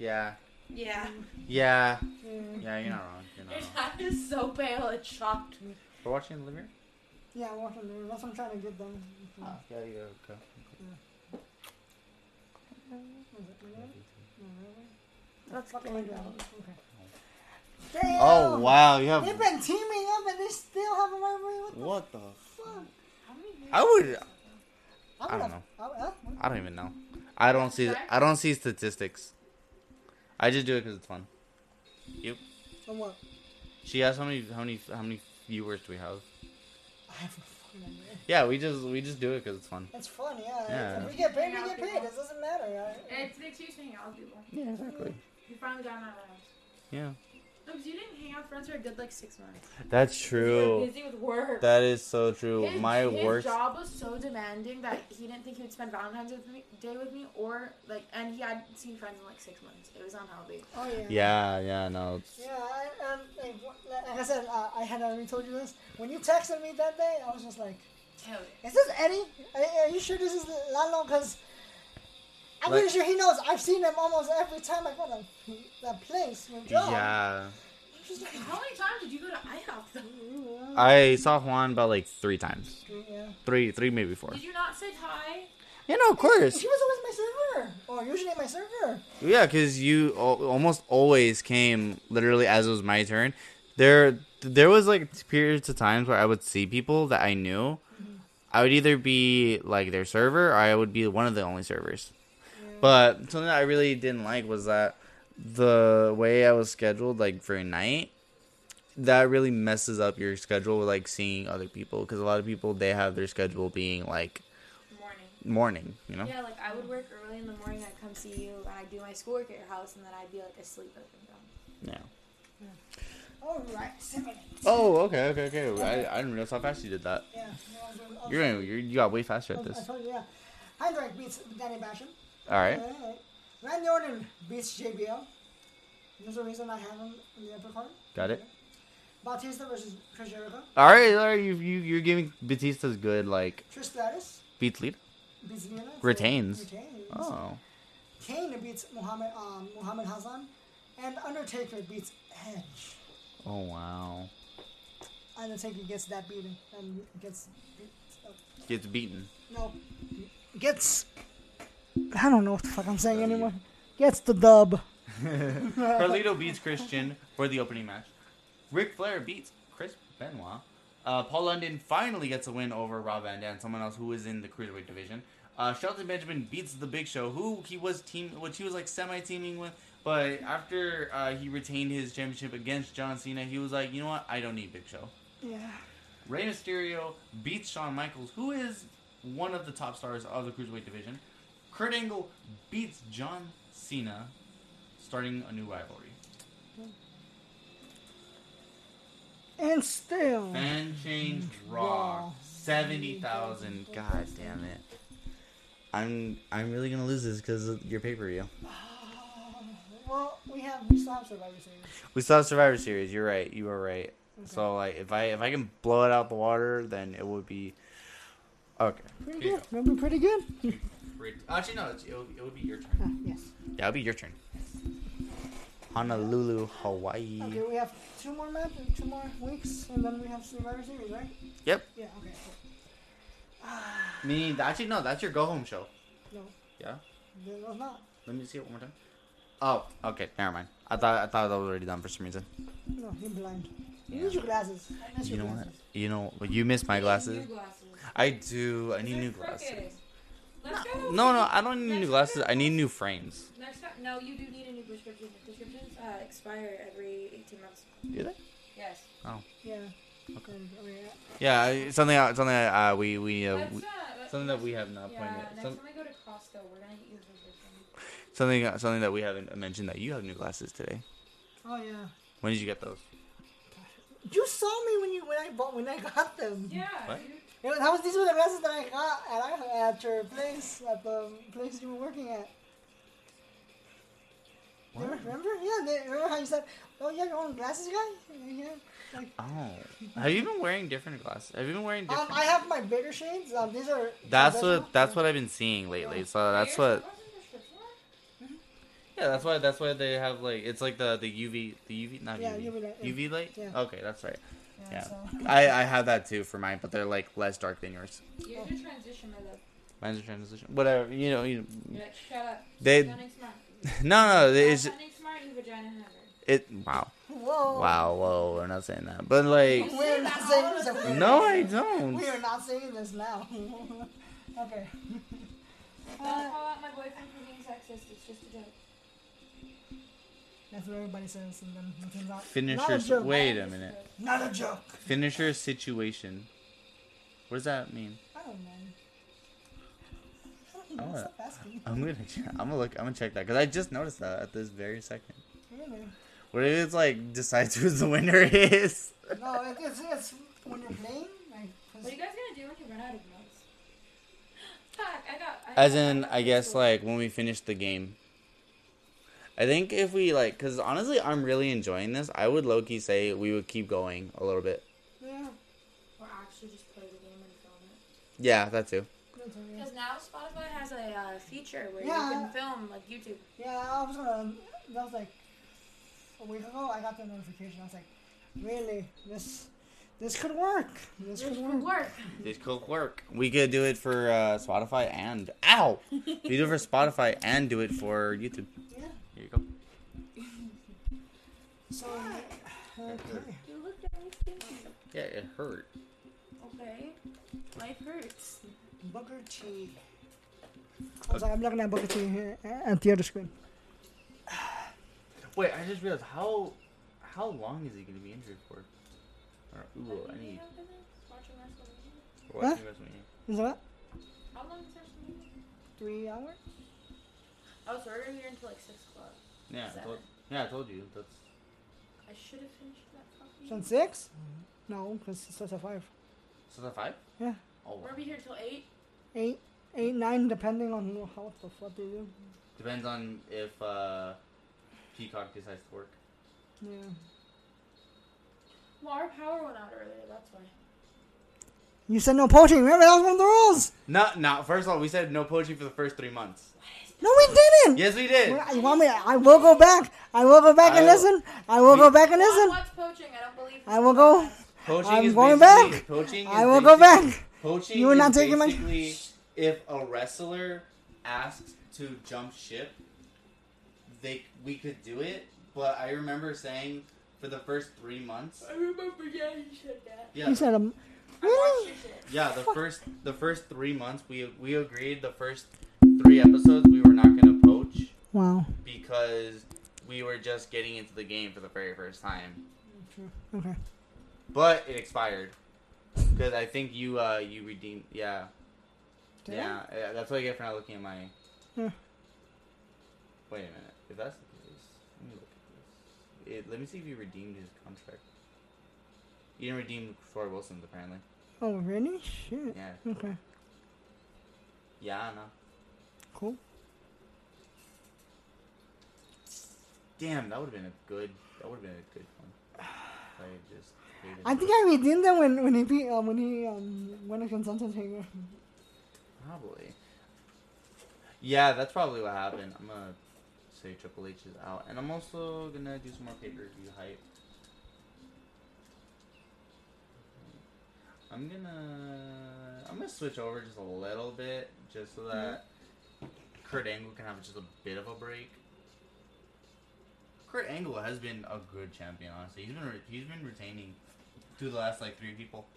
Yeah. Yeah. Yeah. Mm. Yeah, you're not wrong. You're not Your wrong. dad is so pale, it shocked me. We're watching in the living room? Yeah, walking there. That's what I'm trying to get them. Oh, yeah, you go. That's Fuck good. my Okay. Damn! Oh, wow. You have. They've been teaming up and they still have a rivalry. What the What the? fuck? How many I would. is? I don't know. I. I don't even know. I don't see. I don't see statistics. I just do it because it's fun. So what? She asked how many, how many, how many viewers do we have? I have a fucking idea. Yeah, we just we just do it because it's fun. It's fun, yeah. Yeah. If we get paid, Hang we get paid. people. It doesn't matter. I, It's an excuse to hang out with people. Yeah, exactly. You finally got him out of the house. Yeah, No, because you didn't hang out with friends for a good like six months. that's You were true. busy with work. That is so true. his, My his work. job was so demanding that he didn't think he would spend Valentine's with me, Day with me, or like, and he hadn't seen friends in like six months. It was unhealthy. oh yeah. Yeah, yeah, no. It's, Yeah, I, um, like, like I said, uh, I had already told you this. When you texted me that day, I was just like, Hell "Is this Eddie? Are, are you sure this is Lalo?" Because I'm Like- pretty sure he knows. I've seen him almost every time I go to that place Joe. yeah. Like, How many times did you go to IHOP though? I saw Juan about like three times. yeah. Three, three, maybe four. Did you not say hi? Yeah, no, of course. He was always my server, or usually my server. Yeah, because you al- almost always came literally as it was my turn. There, there was like periods of times where I would see people that I knew. Mm-hmm. I would either be like their server, or I would be one of the only servers. But something that I really didn't like was that the way I was scheduled, like for a night, that really messes up your schedule with like seeing other people. Because a lot of people they have their schedule being like Morning. morning, you know. Yeah, like I would work early in the morning. I'd come see you, and I'd do my schoolwork at your house, and then I'd be like asleep at the Yeah. All right, seven. Oh, okay, okay, okay. I, I didn't realize how fast you did that. Yeah. no, I was- I was- You're, you're you got way faster at this. I this. told you, yeah. Heinrich beats Danny Basham. All right. Alright. Randy Orton beats JBL. There's a reason I have him in the upper card. Got it. Batista versus Chris Jericho. All right, all right. You you you're giving Batista's good like Trish Stratus beats lead. beats Nina. Retains. Retains. Oh, Kane beats Muhammad um, Muhammad Hassan. And Undertaker beats Edge. oh wow. Undertaker gets that beating and gets beat, uh, Gets beaten. no gets I don't know what the fuck I'm saying anymore. Gets the dub. Carlito beats Christian for the opening match. Ric Flair beats Chris Benoit. Uh, Paul London finally gets a win over Rob Van Dam, someone else who is in the cruiserweight division. Uh, Shelton Benjamin beats the Big Show, who he was team, which he was like semi-teaming with. But after uh, he retained his championship against John Cena, he was like, you know what? I don't need Big Show. Yeah. Rey Mysterio beats Shawn Michaels, who is one of the top stars of the cruiserweight division. Kurt Angle beats John Cena, starting a new rivalry. And still. Fan change Raw Raw. seventy thousand. God damn it! I'm I'm really gonna lose this because of your pay per view. Well, we have we still have Survivor Series. We saw Survivor Series. You're right. You are right. So like, if I if I can blow it out the water, then it would be okay. Pretty Here good. That'll be pretty good. Great. Actually, no. It's, it, would, it would be your turn. Ah, yes. Yeah, it'll be your turn. Honolulu, Hawaii. Okay, we have two more matches, two more weeks, and then we have Survivor Series, right? Yep. Yeah. Okay. Cool. Meaning, actually, no. That's your go home show. No, Yeah. it was not. Let me see it one more time. Oh, okay. Never mind. I thought I thought that was already done for some reason. No, you're blind. You need your glasses. I miss You your know what? You know, well, you miss my glasses. New glasses. I do. I need They're new crooked. glasses. Let's go. No, no, I don't need new glasses. I need new frames. Next time, no, you do need a new prescription. Prescriptions uh, expire every 18 months. Do they? Yes. Oh. Yeah. Okay. And, I Yeah, something. uh, Something that uh, we we, uh, Let's, we uh, let's- something that we have not Yeah, pointed. next Some, time we go to Costco, we're gonna get you a prescription. something uh, something that we haven't mentioned that you have new glasses today. oh yeah. When did you get those? You saw me when you when I bought when I got them. Yeah. What? dude. It was- that was these were the glasses that I got at, I- at your place at the place you were working at. Remember? remember? Yeah, they, remember how you said, "Oh, you have your own glasses, guy?" Yeah. Like, Oh, have you been wearing different glasses? Have you been wearing um, different? I have my bigger shades. Um, these are. that's professional. what that's what I've been seeing lately. So that's what. Yeah, that's why that's why they have like it's like the the UV the UV not Yeah, UV UV light, yeah. UV light. Yeah. Okay, that's right. Yeah. Yeah. So. I I have that too for mine, but they're like less dark than yours. Here's your transition, my love. Mine's a transition. Whatever you know. You You're like, shut up. They- Sounding no no it's Sounding smart, you vagina hammer. it wow Whoa. wow whoa we're not saying that but like We're not saying this. no I don't. We are not saying this now. okay. Don't call out my boyfriend for being sexist. It's just a joke. That's what everybody says, and then it turns out. Finish not your a joke. wait It's a minute. Not a joke. Finisher situation. What does that mean? I don't know. I wanna- Stop asking. I'm gonna ch- I'm gonna look I'm gonna check that because I just noticed that at this very second. Really? What if it's like decides who the winner is? No, it, it's, it's when you're playing. Like, 'cause- What are you guys gonna do when you run out of notes? Fuck, I got. I As got- in, got I guess like when we finish the game. I think if we like, cause honestly, I'm really enjoying this. I would low key say we would keep going a little bit. yeah. Or actually just play the game and film it. Yeah, that too. that's all right. Because now Spotify has a uh, feature where Yeah. you can film like YouTube. Yeah, I was gonna. That was like a week ago. I got the notification. I was like, really? This, this could work. This This could could work. work. This could work. We could do it for uh, Spotify and ow. we do it for Spotify and do it for YouTube. Yeah. Here you go. So. Okay. You looked at me stinky. Yeah, it hurt. Okay. Life hurts. Booker T. I was like, I'm looking at Booker T uh, here at the other screen. Wait, I just realized how how long is he gonna be injured for? Or, ooh, I need. Watching WrestleMania. watching WrestleMania. Is that How long is WrestleMania? three hours? Oh, so we're here until like 6 o'clock. Yeah, I Seven. told, yeah, I told you. That's I should have finished that coffee. Since six? No, because it starts at five. so that five. Yeah. Oh, We're gonna be here till 8. Eight, eight, nine, depending on who- how the fuck they do. depends on if uh, Peacock decides to work. Yeah. Well, our power went out earlier, that's why. You said no poaching. Remember that was one of the rules. Not, not. First of all, we said no poaching for the first three months. No, we didn't. Yes, we did. Well, You want me? I will go back. I will go back and I- listen. I will we- go back and listen. what's poaching? I don't believe I will go. Poaching I'm is going basically- back. Poaching. Is I will go basic- back. Poaching You are is not taking my- basically if a wrestler asks to jump ship, they we could do it. But I remember saying for the first three months. I remember, yeah, you said that. Yeah, You said um. I Really? watched your shit. yeah. The first the first three months we we agreed the first three episodes we were not gonna poach Wow. because we were just getting into the game for the very first time. Okay. But it expired because I think you uh you redeemed yeah. Did yeah, yeah, that's what I get for not looking at my. Hmm. Wait a minute. If that's the case, let me look at this. It, let me see if you redeemed his contract. You didn't redeem Torrie Wilson's apparently. Oh, really? Shit. Yeah. Okay. Yeah, I know. Cool. Damn, that would have been a good. That would have been a good one. I just. I think I redeemed them when when he beat um, when he um went against Undertaker. Probably. Yeah, that's probably what happened. I'm gonna say Triple H is out, and I'm also gonna do some more pay per view hype. I'm gonna I'm gonna switch over just a little bit, just so that Kurt Angle can have just a bit of a break. Kurt Angle has been a good champion, honestly. He's been re- he's been retaining to the last like three people.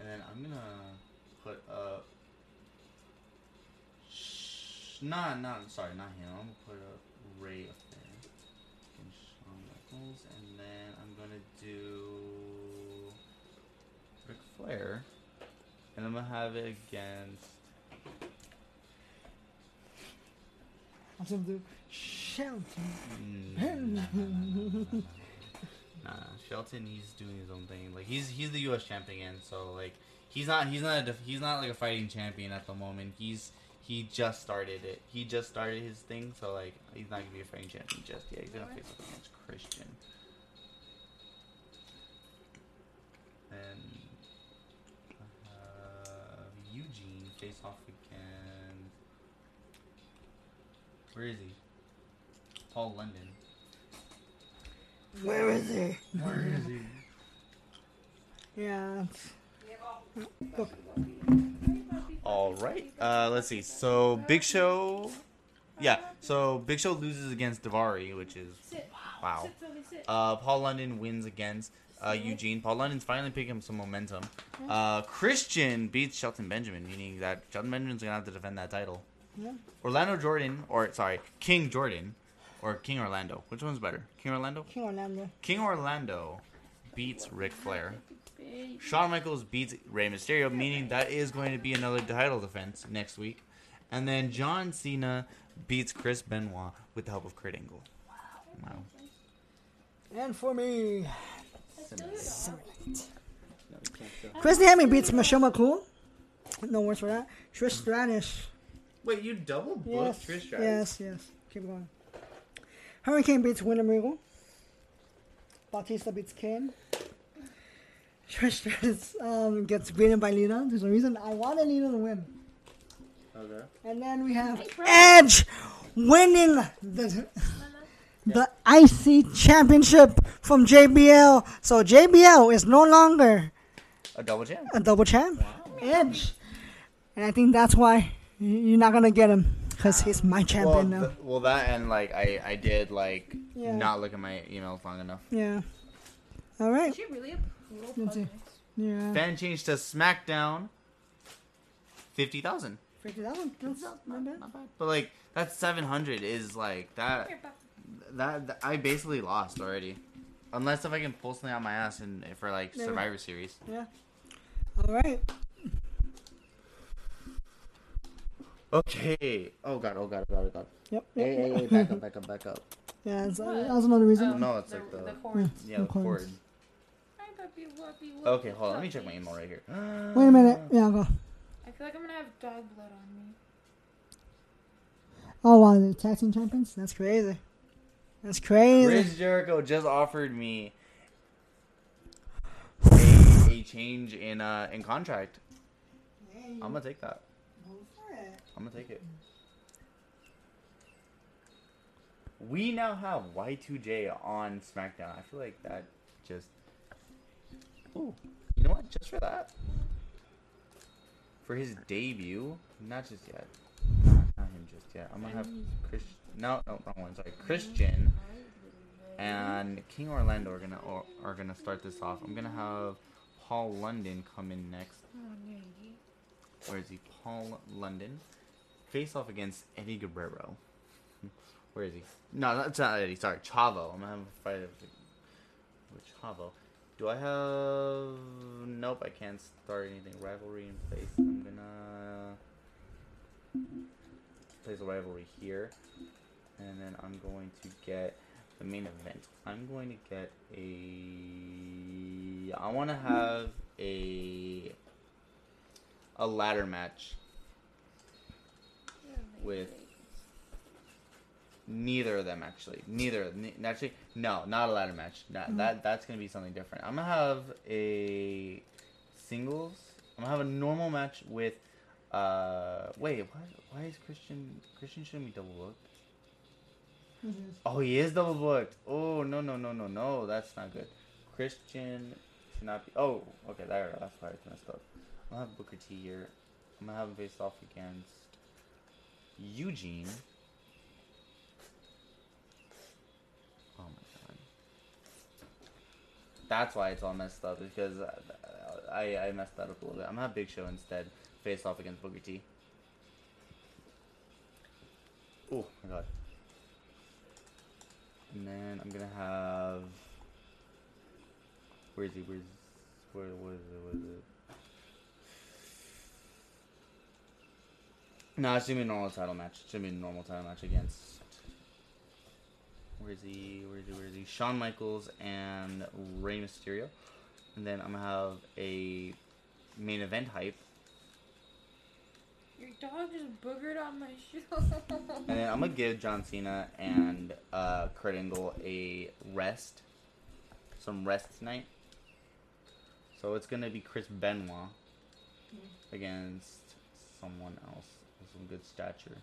And then I'm gonna put up. Sh- nah, nah, sorry, not him. I'm gonna put up Rey up there. And Shawn Michaels, and then I'm gonna do Ric Flair, and I'm gonna have it against. I was gonna Shelton. Mm, nah, Shelton, he's doing his own thing. Like he's he's the U.S. champion, so like he's not he's not a he's not like a fighting champion at the moment. He's he just started it. He just started his thing, so like he's not gonna be a fighting champion just yet. He's gonna face off against Christian. And uh, Eugene face off against. Where is he? Paul London. Where is he? Where is he? Yeah. All right. Uh, let's see. So Big Show. Yeah. So Big Show loses against Daivari, which is wow. Sit, Philly, sit. Uh, Paul London wins against uh, Eugene. Paul London's finally picking up some momentum. Uh, Christian beats Shelton Benjamin, meaning that Shelton Benjamin's gonna have to defend that title. Yeah. Orlando Jordan, or sorry, King Jordan, or King Orlando. Which one's better? King Orlando. King Orlando. King Orlando beats Ric Flair. Baby. Shawn Michaels beats Rey Mysterio, meaning that is going to be another title defense next week. And then John Cena beats Chris Benoit with the help of Kurt Angle. Wow. And for me, Let's do it. Christy Hemme beats Michelle McCool. No words for that. Trish Stratus. Wait, you double booked Yes. Trish Stratus? Yes, yes. Keep going. Hurricane beats William Regal. Batista beats Kane. Trish Stratus um, gets beaten by Lita. There's a reason I wanted Lita to win. Okay. And then we have Edge winning the the IC championship from JBL. So JBL is no longer A double champ. a double champ. Edge. And I think that's why you're not gonna get him because he's my Well, champion now. th- well, that and like I, I did like Yeah. not look at my emails long enough. Yeah. All right. Is she really a pro Let's see. player? Yeah. Fan change to SmackDown. Fifty thousand. Fifty thousand. That's not bad. Not bad. But like that seven hundred is like that. That, that- I basically lost already. Unless if I can pull something out my ass and for like Yeah. Survivor Series. Yeah. All right. Okay. Oh god. Oh god. Oh god. Oh god. Yep. Yep, hey, yep. hey! Back up! Back up! Back up! Yeah, that's, What? that was another reason. Oh, No, it's the, like the- the horn. Yeah, the Of course. cord. Hi, puppy, whoopee, whoopee, Okay, hold on. Let me check my email right here. Wait a minute. Yeah, go. I feel like I'm gonna have dog blood on me. Oh wow, the tag team champions. That's crazy. That's crazy. Chris Jericho just offered me a, a change in uh in contract. I'm gonna take that. I'm gonna take it. We now have Y2J on SmackDown. I feel like that just. Ooh, you know what? Just for that, for his debut, not just yet. Not, him just yet. I'm gonna have Chris. No, no, wrong one. Sorry, Christian and King Orlando are gonna or, are gonna start this off. I'm gonna have Paul London come in next. Where is he? Paul London face off against Eddie Guerrero. Where is he? No, that's not Eddie. Sorry, Chavo. I'm gonna have a fight with Chavo. Do I have? Nope, I can't start anything. Rivalry in place. I'm gonna place a rivalry here, and then I'm going to get the main event. I'm going to get a. I want to have a a ladder match with neither of them actually. Neither ne- actually no, not a ladder match. That, that that's gonna be something different. I'm gonna have a singles. I'm gonna have a normal match with. Uh, wait, why why is Christian Christian shouldn't be double booked? Oh, he is double booked. Oh no no no no no, that's not good. Christian should not be. Oh, okay, there. That's why it's messed up. I'm gonna have Booker T here. I'm gonna have him face off against Eugene. Oh my god. That's why it's all messed up because I I messed that up a little bit. I'm gonna have Big Show instead face off against Booker T. Oh my god. And then I'm gonna have. Where is he? Where's where? What is it? What is it? No, it's gonna be a normal title match. It's gonna be a normal title match against. Where is he? Where is he? Where is he? Shawn Michaels and Rey Mysterio. And then I'm gonna have a main event hype Your dog just boogered on my shoe. And then I'm gonna give John Cena and uh, Kurt Angle a rest, some rest tonight. So it's gonna be Chris Benoit against someone else some good stature.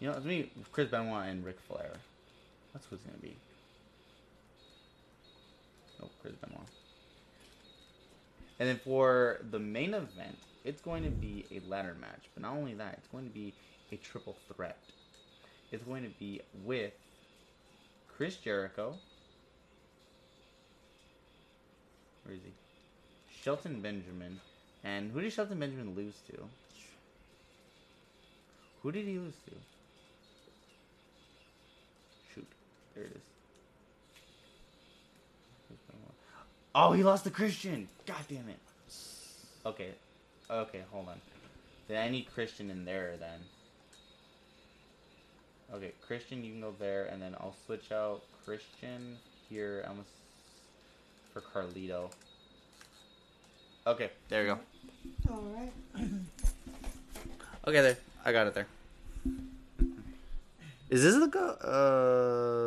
You know, it's me, Chris Benoit and Ric Flair. That's who it's gonna be. Nope, Chris Benoit. And then for the main event, it's going to be a ladder match. But not only that, it's going to be a triple threat. It's going to be with Chris Jericho. Where is he? Shelton Benjamin. And who did Shelton Benjamin lose to? Who did he lose to? Shoot. There it is. Oh, he lost to Christian. God damn it. Okay. Okay, hold on. Then I need Christian in there then. Okay, Christian, you can go there, and then I'll switch out Christian here. I'm s- for Carlito. Okay, there you go. All right. Okay, there. I got it there. Is this the go?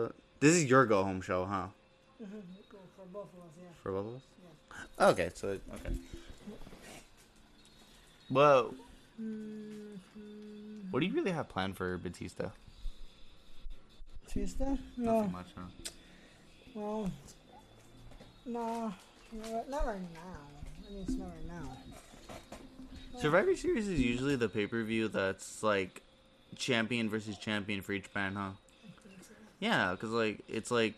Uh, this is your go home show, huh? Mm-hmm. For both of us, yeah. For both of us. Okay, so okay. Well, Mm-hmm. what do you really have planned for Batista? Tuesday? No. Nothing much, huh? Well, no, not right now. I mean, it's not right now. Survivor Series is usually the pay per view that's like champion versus champion for each brand, huh? Yeah, because like it's like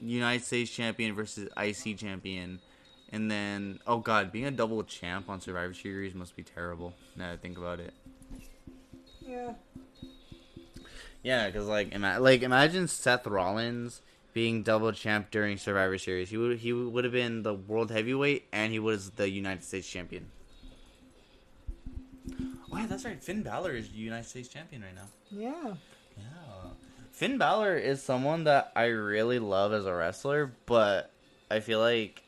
United States champion versus IC champion, and then oh god, being a double champ on Survivor Series must be terrible. Now that I think about it. Yeah. Yeah, because like ima- like imagine Seth Rollins being double champ during Survivor Series. He would he would have been the world heavyweight and he was the United States champion. Oh yeah, that's right. Finn Balor is the United States champion right now. Yeah. Yeah. Finn Balor is someone that I really love as a wrestler, but I feel like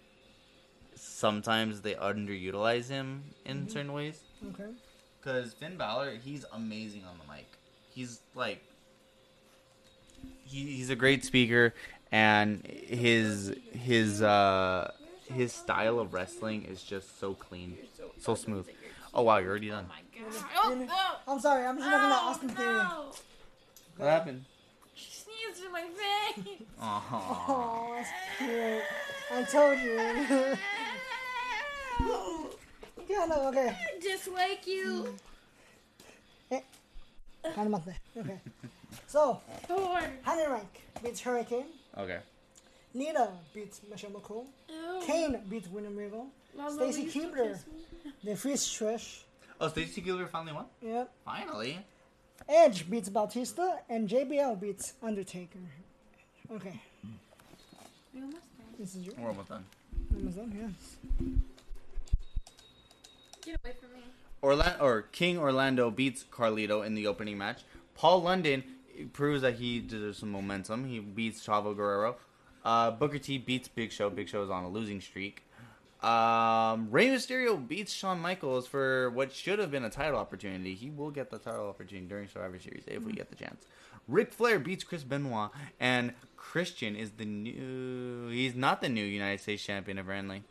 sometimes they underutilize him in certain ways. Okay. Because Finn Balor, he's amazing on the mic. He's like, he, he's a great speaker, and his his uh his style of wrestling is just so clean, so smooth. Oh wow, you're already done. Oh, Really? I'm sorry. I'm just looking at Oh, Austin Theory. no. What happened? She sneezed in my face. Oh, Oh, that's cute. I told you. yeah, no, okay. Just like you. Eh, kind of Okay. So, Thor. Honey Rank beats Hurricane. okay. Lita beats Michelle McCool. Ew. Kane beats William Regal. Stacy will you still Keibler. They freeze Trish. Oh, Stacy Keibler finally won. Yep. Finally. Edge beats Batista, and JBL beats Undertaker. Okay, We almost done. this is your We're almost done. Amazon, yes. Get away from me. Orlando or King Orlando beats Carlito in the opening match. Paul London proves that he deserves some momentum. He beats Chavo Guerrero. Uh, Booker T beats Big Show. Big Show is on a losing streak. Um, Rey Mysterio beats Shawn Michaels for what should have been a title opportunity. He will get the title opportunity during Survivor Series if we get the chance. Ric Flair beats Chris Benoit, and Christian is the new. He's not the new United States champion apparently.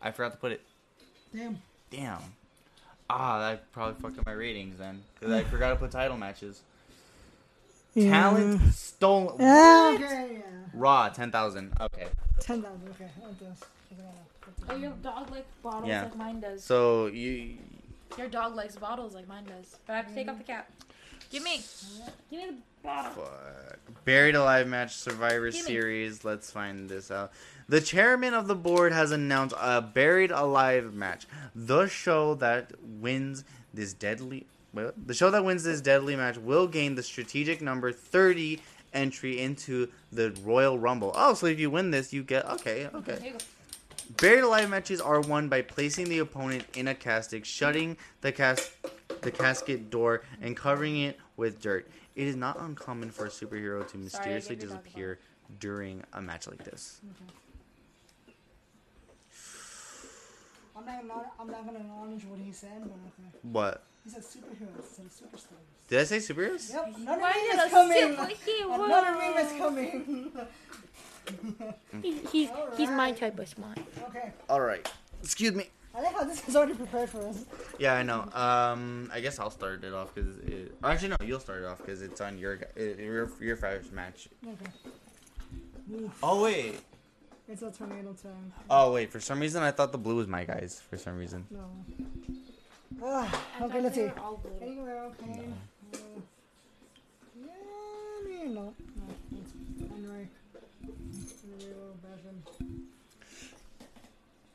I forgot to put it. Damn. Damn. Ah, that probably fucked up my ratings then. Because I forgot to put title matches. Talent stolen. Yeah, okay, yeah. Raw, 10,000. Okay. 10,000, okay. I'll do this. Oh, your dog likes bottles Yeah. like mine does. So, you. Your dog likes bottles like mine does. But I have to take off the cap. Give me. Give me the bottle. Fuck. Buried Alive match, Survivor Gimme. Series. Let's find this out. The chairman of the board has announced a Buried Alive match. The show that wins this deadly. Well, the show that wins this deadly match will gain the strategic number 30 entry into the Royal Rumble. Oh, so if you win this, you get. Okay, okay. Here you go. Buried alive matches are won by placing the opponent in a casket, shutting the cas- the casket door, and covering it with dirt. It is not uncommon for a superhero to mysteriously gave your dog the disappear during a match like this. Mm-hmm. I'm not, gonna, I'm not gonna acknowledge what he said, but okay. What? He said superheroes and superstars. Did I say superheroes? Yep, another Why meme is coming. superhero? Another meme is coming. He, he's he's my type of smart. okay. All right. Excuse me. I like how this is already prepared for us. Yeah, I know. Um, I guess I'll start it off because it, actually no, you'll start it off because it's on your uh, your your first match. Okay. Oof, Oh wait. it's a tornado time. Oh wait. For some reason, I thought the blue was my guys. For some reason. No. Ah, okay, let's see. were all blue. Anywhere, okay. Uh, yeah, I mean, no.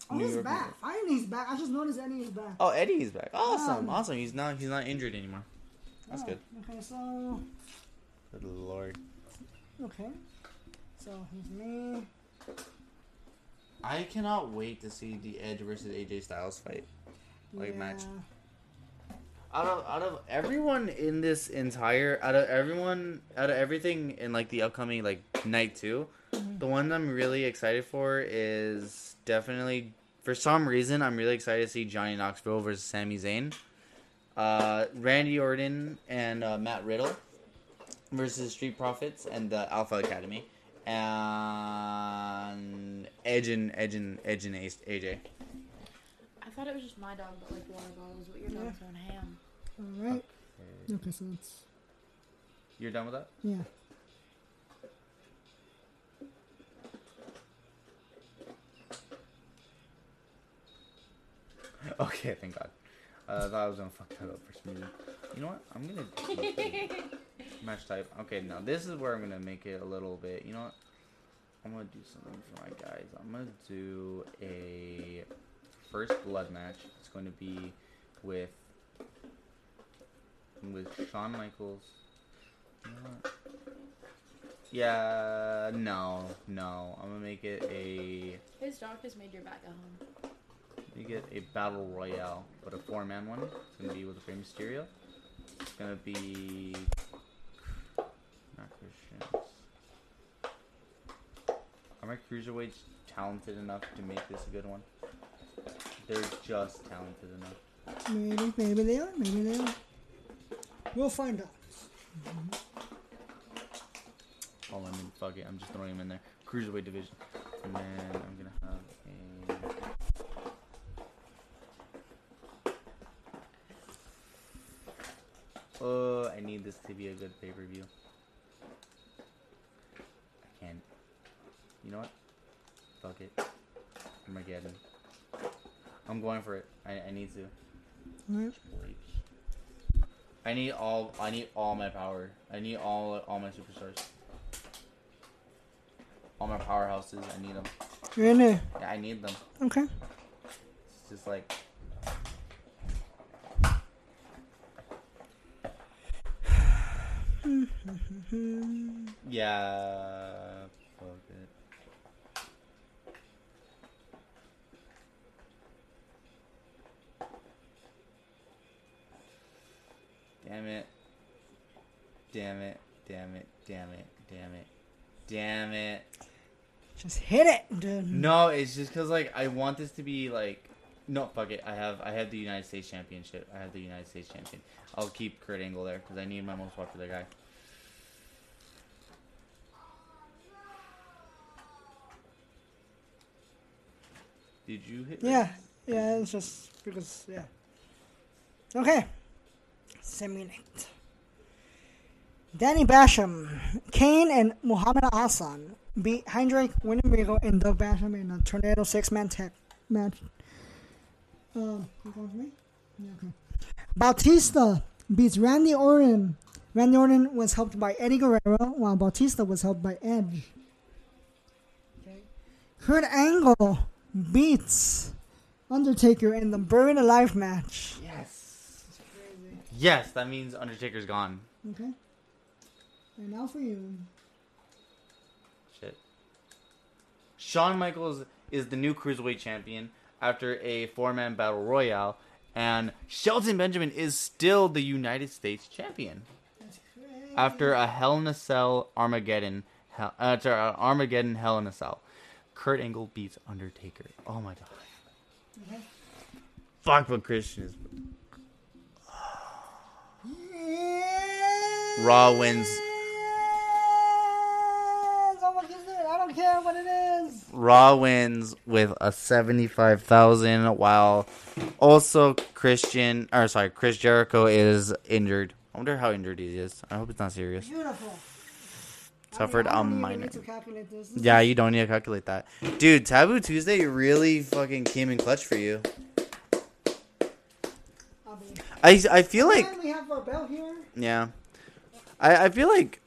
Oh, New he's York back. Finally, he's back. I just noticed Eddie is back. Oh, Eddie's back. Awesome, Um, awesome. He's not he's not injured anymore. That's Oh, good. Okay, so. Good lord. Okay. So, he's me. I cannot wait to see the Edge versus AJ Styles fight. Like, match. Out of out of everyone in this entire out of everyone out of everything in like the upcoming like night 2 the one I'm really excited for is definitely for some reason I'm really excited to see Johnny Knoxville versus Sami Zayn. Uh, Randy Orton and uh, Matt Riddle versus Street Profits and the Alpha Academy. And Edge and Edge and Edge and Ace- AJ. I thought it was just my dog, but like water bottles. But your Yeah. dog's on ham. Alright. Okay, so it's. You're done with that? Yeah. Okay, thank God. Uh, I thought I was gonna fuck that up for some reason. You know what? I'm gonna match type. Okay, now this is where I'm gonna make it a little bit. You know what? I'm gonna do something for my guys. I'm gonna do a first blood match. It's going to be with with Shawn Michaels. You know what? Yeah, no, no. I'm gonna make it a His dog has made your back at home. You get a battle royale, but a four man one. It's gonna be with Rey Mysterio. It's gonna be not Christians. Are my cruiserweights talented enough to make this a good one? They're just talented enough. Maybe, maybe they are, maybe they are. We'll find out. Oh, I mean, fuck it. I'm just throwing them in there. Cruiserweight division, and then I'm gonna have a. Oh, I need this to be a good pay per view. I can't. You know what? Fuck it. Armageddon. I'm going for it. I, I need to. Alright. I need all. I need all my power. I need all all my superstars. All my powerhouses. I need them. There. Yeah, I need them. Okay. It's just like. Mm-hmm. yeah. Fuck it. Damn it. Damn it. Damn it. Damn it. Damn it. Damn it. Just hit it, dude. No, it's just because like I want this to be like no fuck it. I have I have the United States Championship. I have the United States Champion. I'll keep Kurt Angle there because I need my most popular guy. Did you hit? Yeah, yeah, it's just because, yeah. Okay. Simulate. Danny Basham, Kane, and Muhammad Hassan beat Heidenreich Winnebago and Doug Basham in a Tornado six man tag match. Um, you going for me? Yeah, okay. Batista beats Randy Orton. Randy Orton was helped by Eddie Guerrero, while Batista was helped by Edge. Okay. Kurt Angle beats Undertaker in the Buried Alive match. Yes. Yes, that means Undertaker's gone. Okay. And now for you. Shit. Shawn Michaels is the new cruiserweight champion after a four-man battle royale, and Shelton Benjamin is still the United States champion after a Hell in a Cell Armageddon. Hell, uh, sorry, uh, Armageddon Hell in a Cell. Kurt Angle beats Undertaker. Oh my god. Okay. Fuck, but Christian is. Raw wins. How much is it? I don't care what it is. Raw wins with a seventy-five thousand, while also Christian, or sorry, Chris Jericho is injured. I wonder how injured he is. I hope it's not serious. Beautiful. Suffered I even minor. need to calculate this. This Yeah, you don't need to calculate that, dude. Taboo Tuesday really fucking came in clutch for you. I I feel like we have our bell here. Yeah, I I feel like,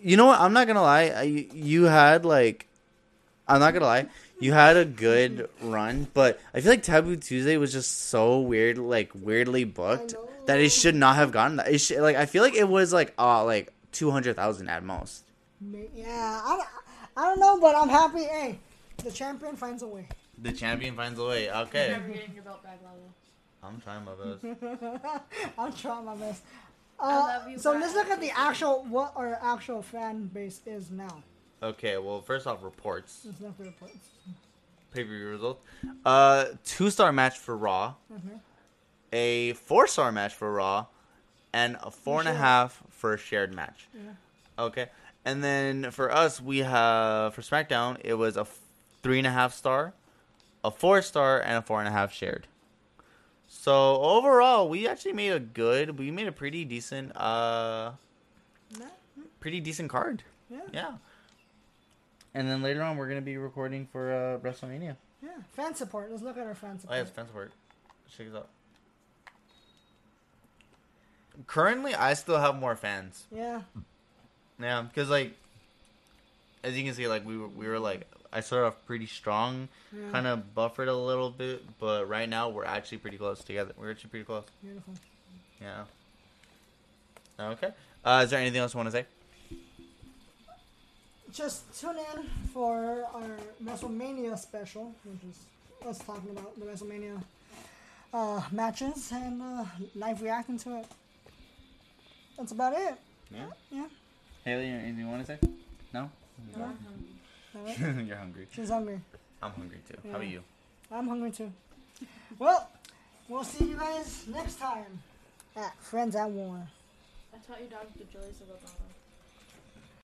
you know what? I'm not gonna lie. I, you had like, I'm not gonna lie. You had a good run, but I feel like Taboo Tuesday was just so weird, like weirdly booked that it should not have gotten that. It should, like I feel like it was like uh like two hundred thousand at most. Yeah, I, don't- I don't know, but I'm happy. Hey, the champion finds a way. The champion finds a way. You're Okay, never getting your belt back, Lalo. I'm trying my best. I'm trying my best. I Uh, love you, so Brad. let's look at the actual what our actual fan base is now. Okay, well, first off, reports. Let's look at reports. Pay per view results. Uh, two star match for Raw. Mhm. a four star match for Raw, and a four and a half a shared match. Yeah. Okay, and then for us, we have for SmackDown, it was a f- three and a half star, a four star, and a four and a half shared. So overall, we actually made a good, we made a pretty decent, uh, Yeah. pretty decent card. Yeah. Yeah. And then later on, we're gonna be recording for uh, WrestleMania. Yeah. Fan support. Let's look at our fan Oh support. yeah, it's fence work. Check it out. Currently, I still have more fans. Yeah. Yeah, because like, as you can see, like we were, we were like, I started off pretty strong, yeah. kind of buffered a little bit, but right now we're actually pretty close together. We're actually pretty close. Beautiful. Yeah. Okay. Uh, is there anything else you want to say? Just tune in for our WrestleMania special, which is us talking about the WrestleMania uh, matches and uh, live reacting to it. That's about it. Yeah. Yeah. Haley, anything you want to say? No. No. All right. You're hungry. She's hungry. I'm hungry too. How about you? I'm hungry too. Well, we'll see you guys next time at Friends at War. I taught your dog the joys of a bottle.